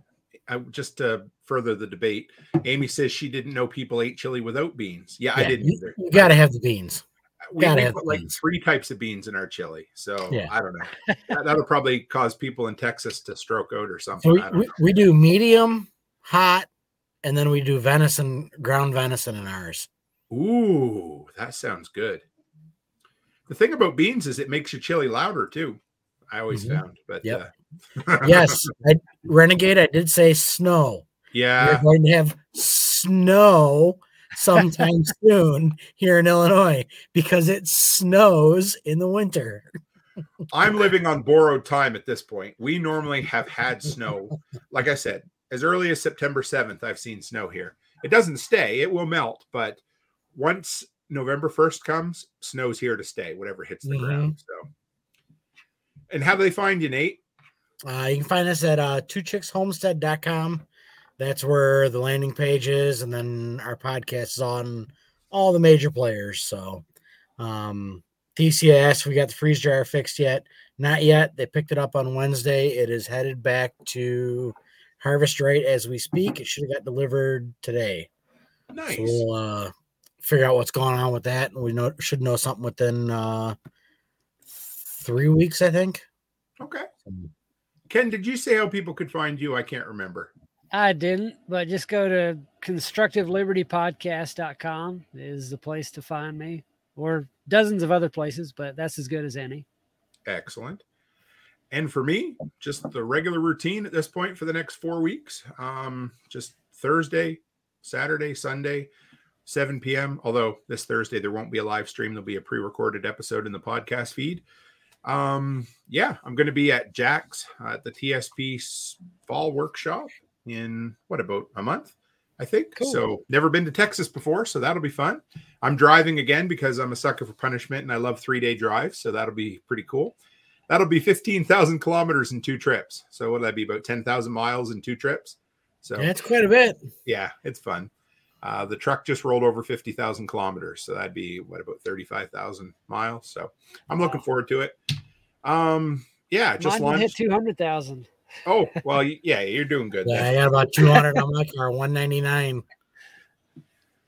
Speaker 1: I, just to further the debate, Amy says she didn't know people ate chili without beans. Yeah, I didn't either.
Speaker 2: You got to have the beans.
Speaker 1: we,
Speaker 2: gotta have
Speaker 1: put like
Speaker 2: beans.
Speaker 1: three types of beans in our chili. So
Speaker 2: Yeah.
Speaker 1: I don't know. That, that'll probably cause people in Texas to stroke out or something.
Speaker 2: So we, we, we do medium, hot, and then we do venison, ground venison in ours.
Speaker 1: Ooh, that sounds good. The thing about beans is it makes your chili louder too. I always
Speaker 2: Mhm.
Speaker 1: found, but
Speaker 2: Yep.
Speaker 1: uh,
Speaker 2: Yes, I, Renegade, I did say snow.
Speaker 1: yeah,
Speaker 2: We're going to have snow sometime soon here in Illinois because it snows in the winter.
Speaker 1: I'm living on borrowed time at this point. We normally have had snow, like I said, as early as September 7th. I've seen snow here. It doesn't stay; it will melt, but once November 1st comes, snow's here to stay. Whatever hits the
Speaker 2: Mhm.
Speaker 1: ground. So, and how do they find you, Nate?
Speaker 2: Uh, you can find us at uh, twochickshomestead.com. That's where the landing page is, and then our podcast is on all the major players. So, um, TCS, we got the freeze dryer fixed yet? Not yet. They picked it up on Wednesday. It is headed back to Harvest Right as we speak. It should have got delivered today.
Speaker 1: Nice.
Speaker 2: So we'll uh, figure out what's going on with that. And we know should know something within uh, three weeks, I think.
Speaker 1: Okay. Ken, did you say how people could find you? I can't remember.
Speaker 3: I didn't, but just go to constructivelibertypodcast.com is the place to find me or dozens of other places, but that's as good as any.
Speaker 1: Excellent. And for me, just the regular routine at this point for the next four weeks. Um, just Thursday, Saturday, Sunday, 7 p.m. Although this Thursday there won't be a live stream, there'll be a pre-recorded episode in the podcast feed. Um, yeah, I'm going to be at Jack's uh, at the TSP Fall Workshop in what about a month? I think.
Speaker 3: Cool.
Speaker 1: So never been to Texas before, so that'll be fun. I'm driving again because I'm a sucker for punishment and I love three day drives, so that'll be pretty cool. That'll be 15,000 kilometers in two trips. So what'll that be about 10,000 miles in two trips? So
Speaker 2: That's quite a bit.
Speaker 1: yeah, it's fun. Uh, the truck just rolled over 50,000 kilometers. So that'd be what about 35,000 miles. So I'm looking forward to it. Um, yeah, just
Speaker 3: Mine hit
Speaker 1: launched.
Speaker 3: 200,000.
Speaker 1: Oh, well, yeah, you're doing good.
Speaker 2: Yeah. I got about 200 on my car, 199.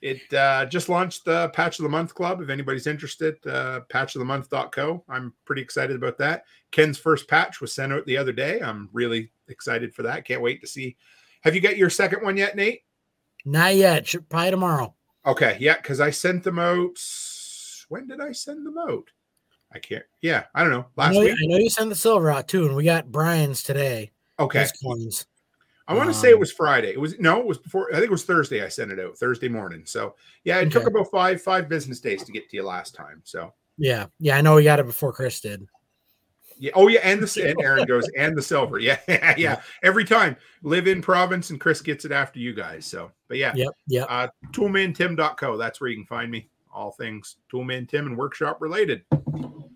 Speaker 1: It uh, just launched the Patch of the Month Club. If anybody's interested, uh, patchofthemonth.co. I'm pretty excited about that. Ken's first patch was sent out the other day. I'm really excited for that. Can't wait to see. Have you got your second one yet, Nate?
Speaker 2: Not yet. Should probably tomorrow.
Speaker 1: Okay, yeah, because I sent them out. When did I send them out? I can't. Yeah, I don't know.
Speaker 2: I
Speaker 1: Last
Speaker 2: know,
Speaker 1: week.
Speaker 2: I know you sent the silver out too, and we got Brian's today.
Speaker 1: Okay,
Speaker 2: coins.
Speaker 1: I want to say it
Speaker 2: um,
Speaker 1: was Friday. It was no, it was before. I think it was Thursday. I sent it out Thursday morning. So yeah, it took about five five business days to get to you last time. So
Speaker 2: Yeah, yeah, I know we got it before Chris did.
Speaker 1: Yeah. Oh, yeah. And the and Erin goes and the silver. Yeah, yeah. Every time live in province and Chris gets it after you guys. So, but yeah,
Speaker 2: yeah, yep.
Speaker 1: uh, toolmantim.co. That's where you can find me. All things Toolman Tim and workshop related. All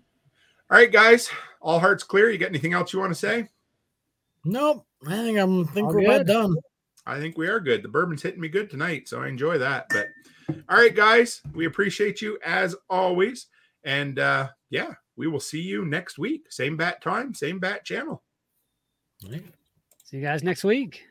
Speaker 1: right, guys. All hearts clear. You got anything else you want to say?
Speaker 2: Nope. I think I'm think
Speaker 3: All
Speaker 2: we're about done.
Speaker 1: I think we are good. The bourbon's hitting me good tonight, so I enjoy that. But all right, guys, we appreciate you as always. And uh yeah, we will see you next week. Same bat time, same bat channel.
Speaker 2: All right.
Speaker 3: See you guys next week.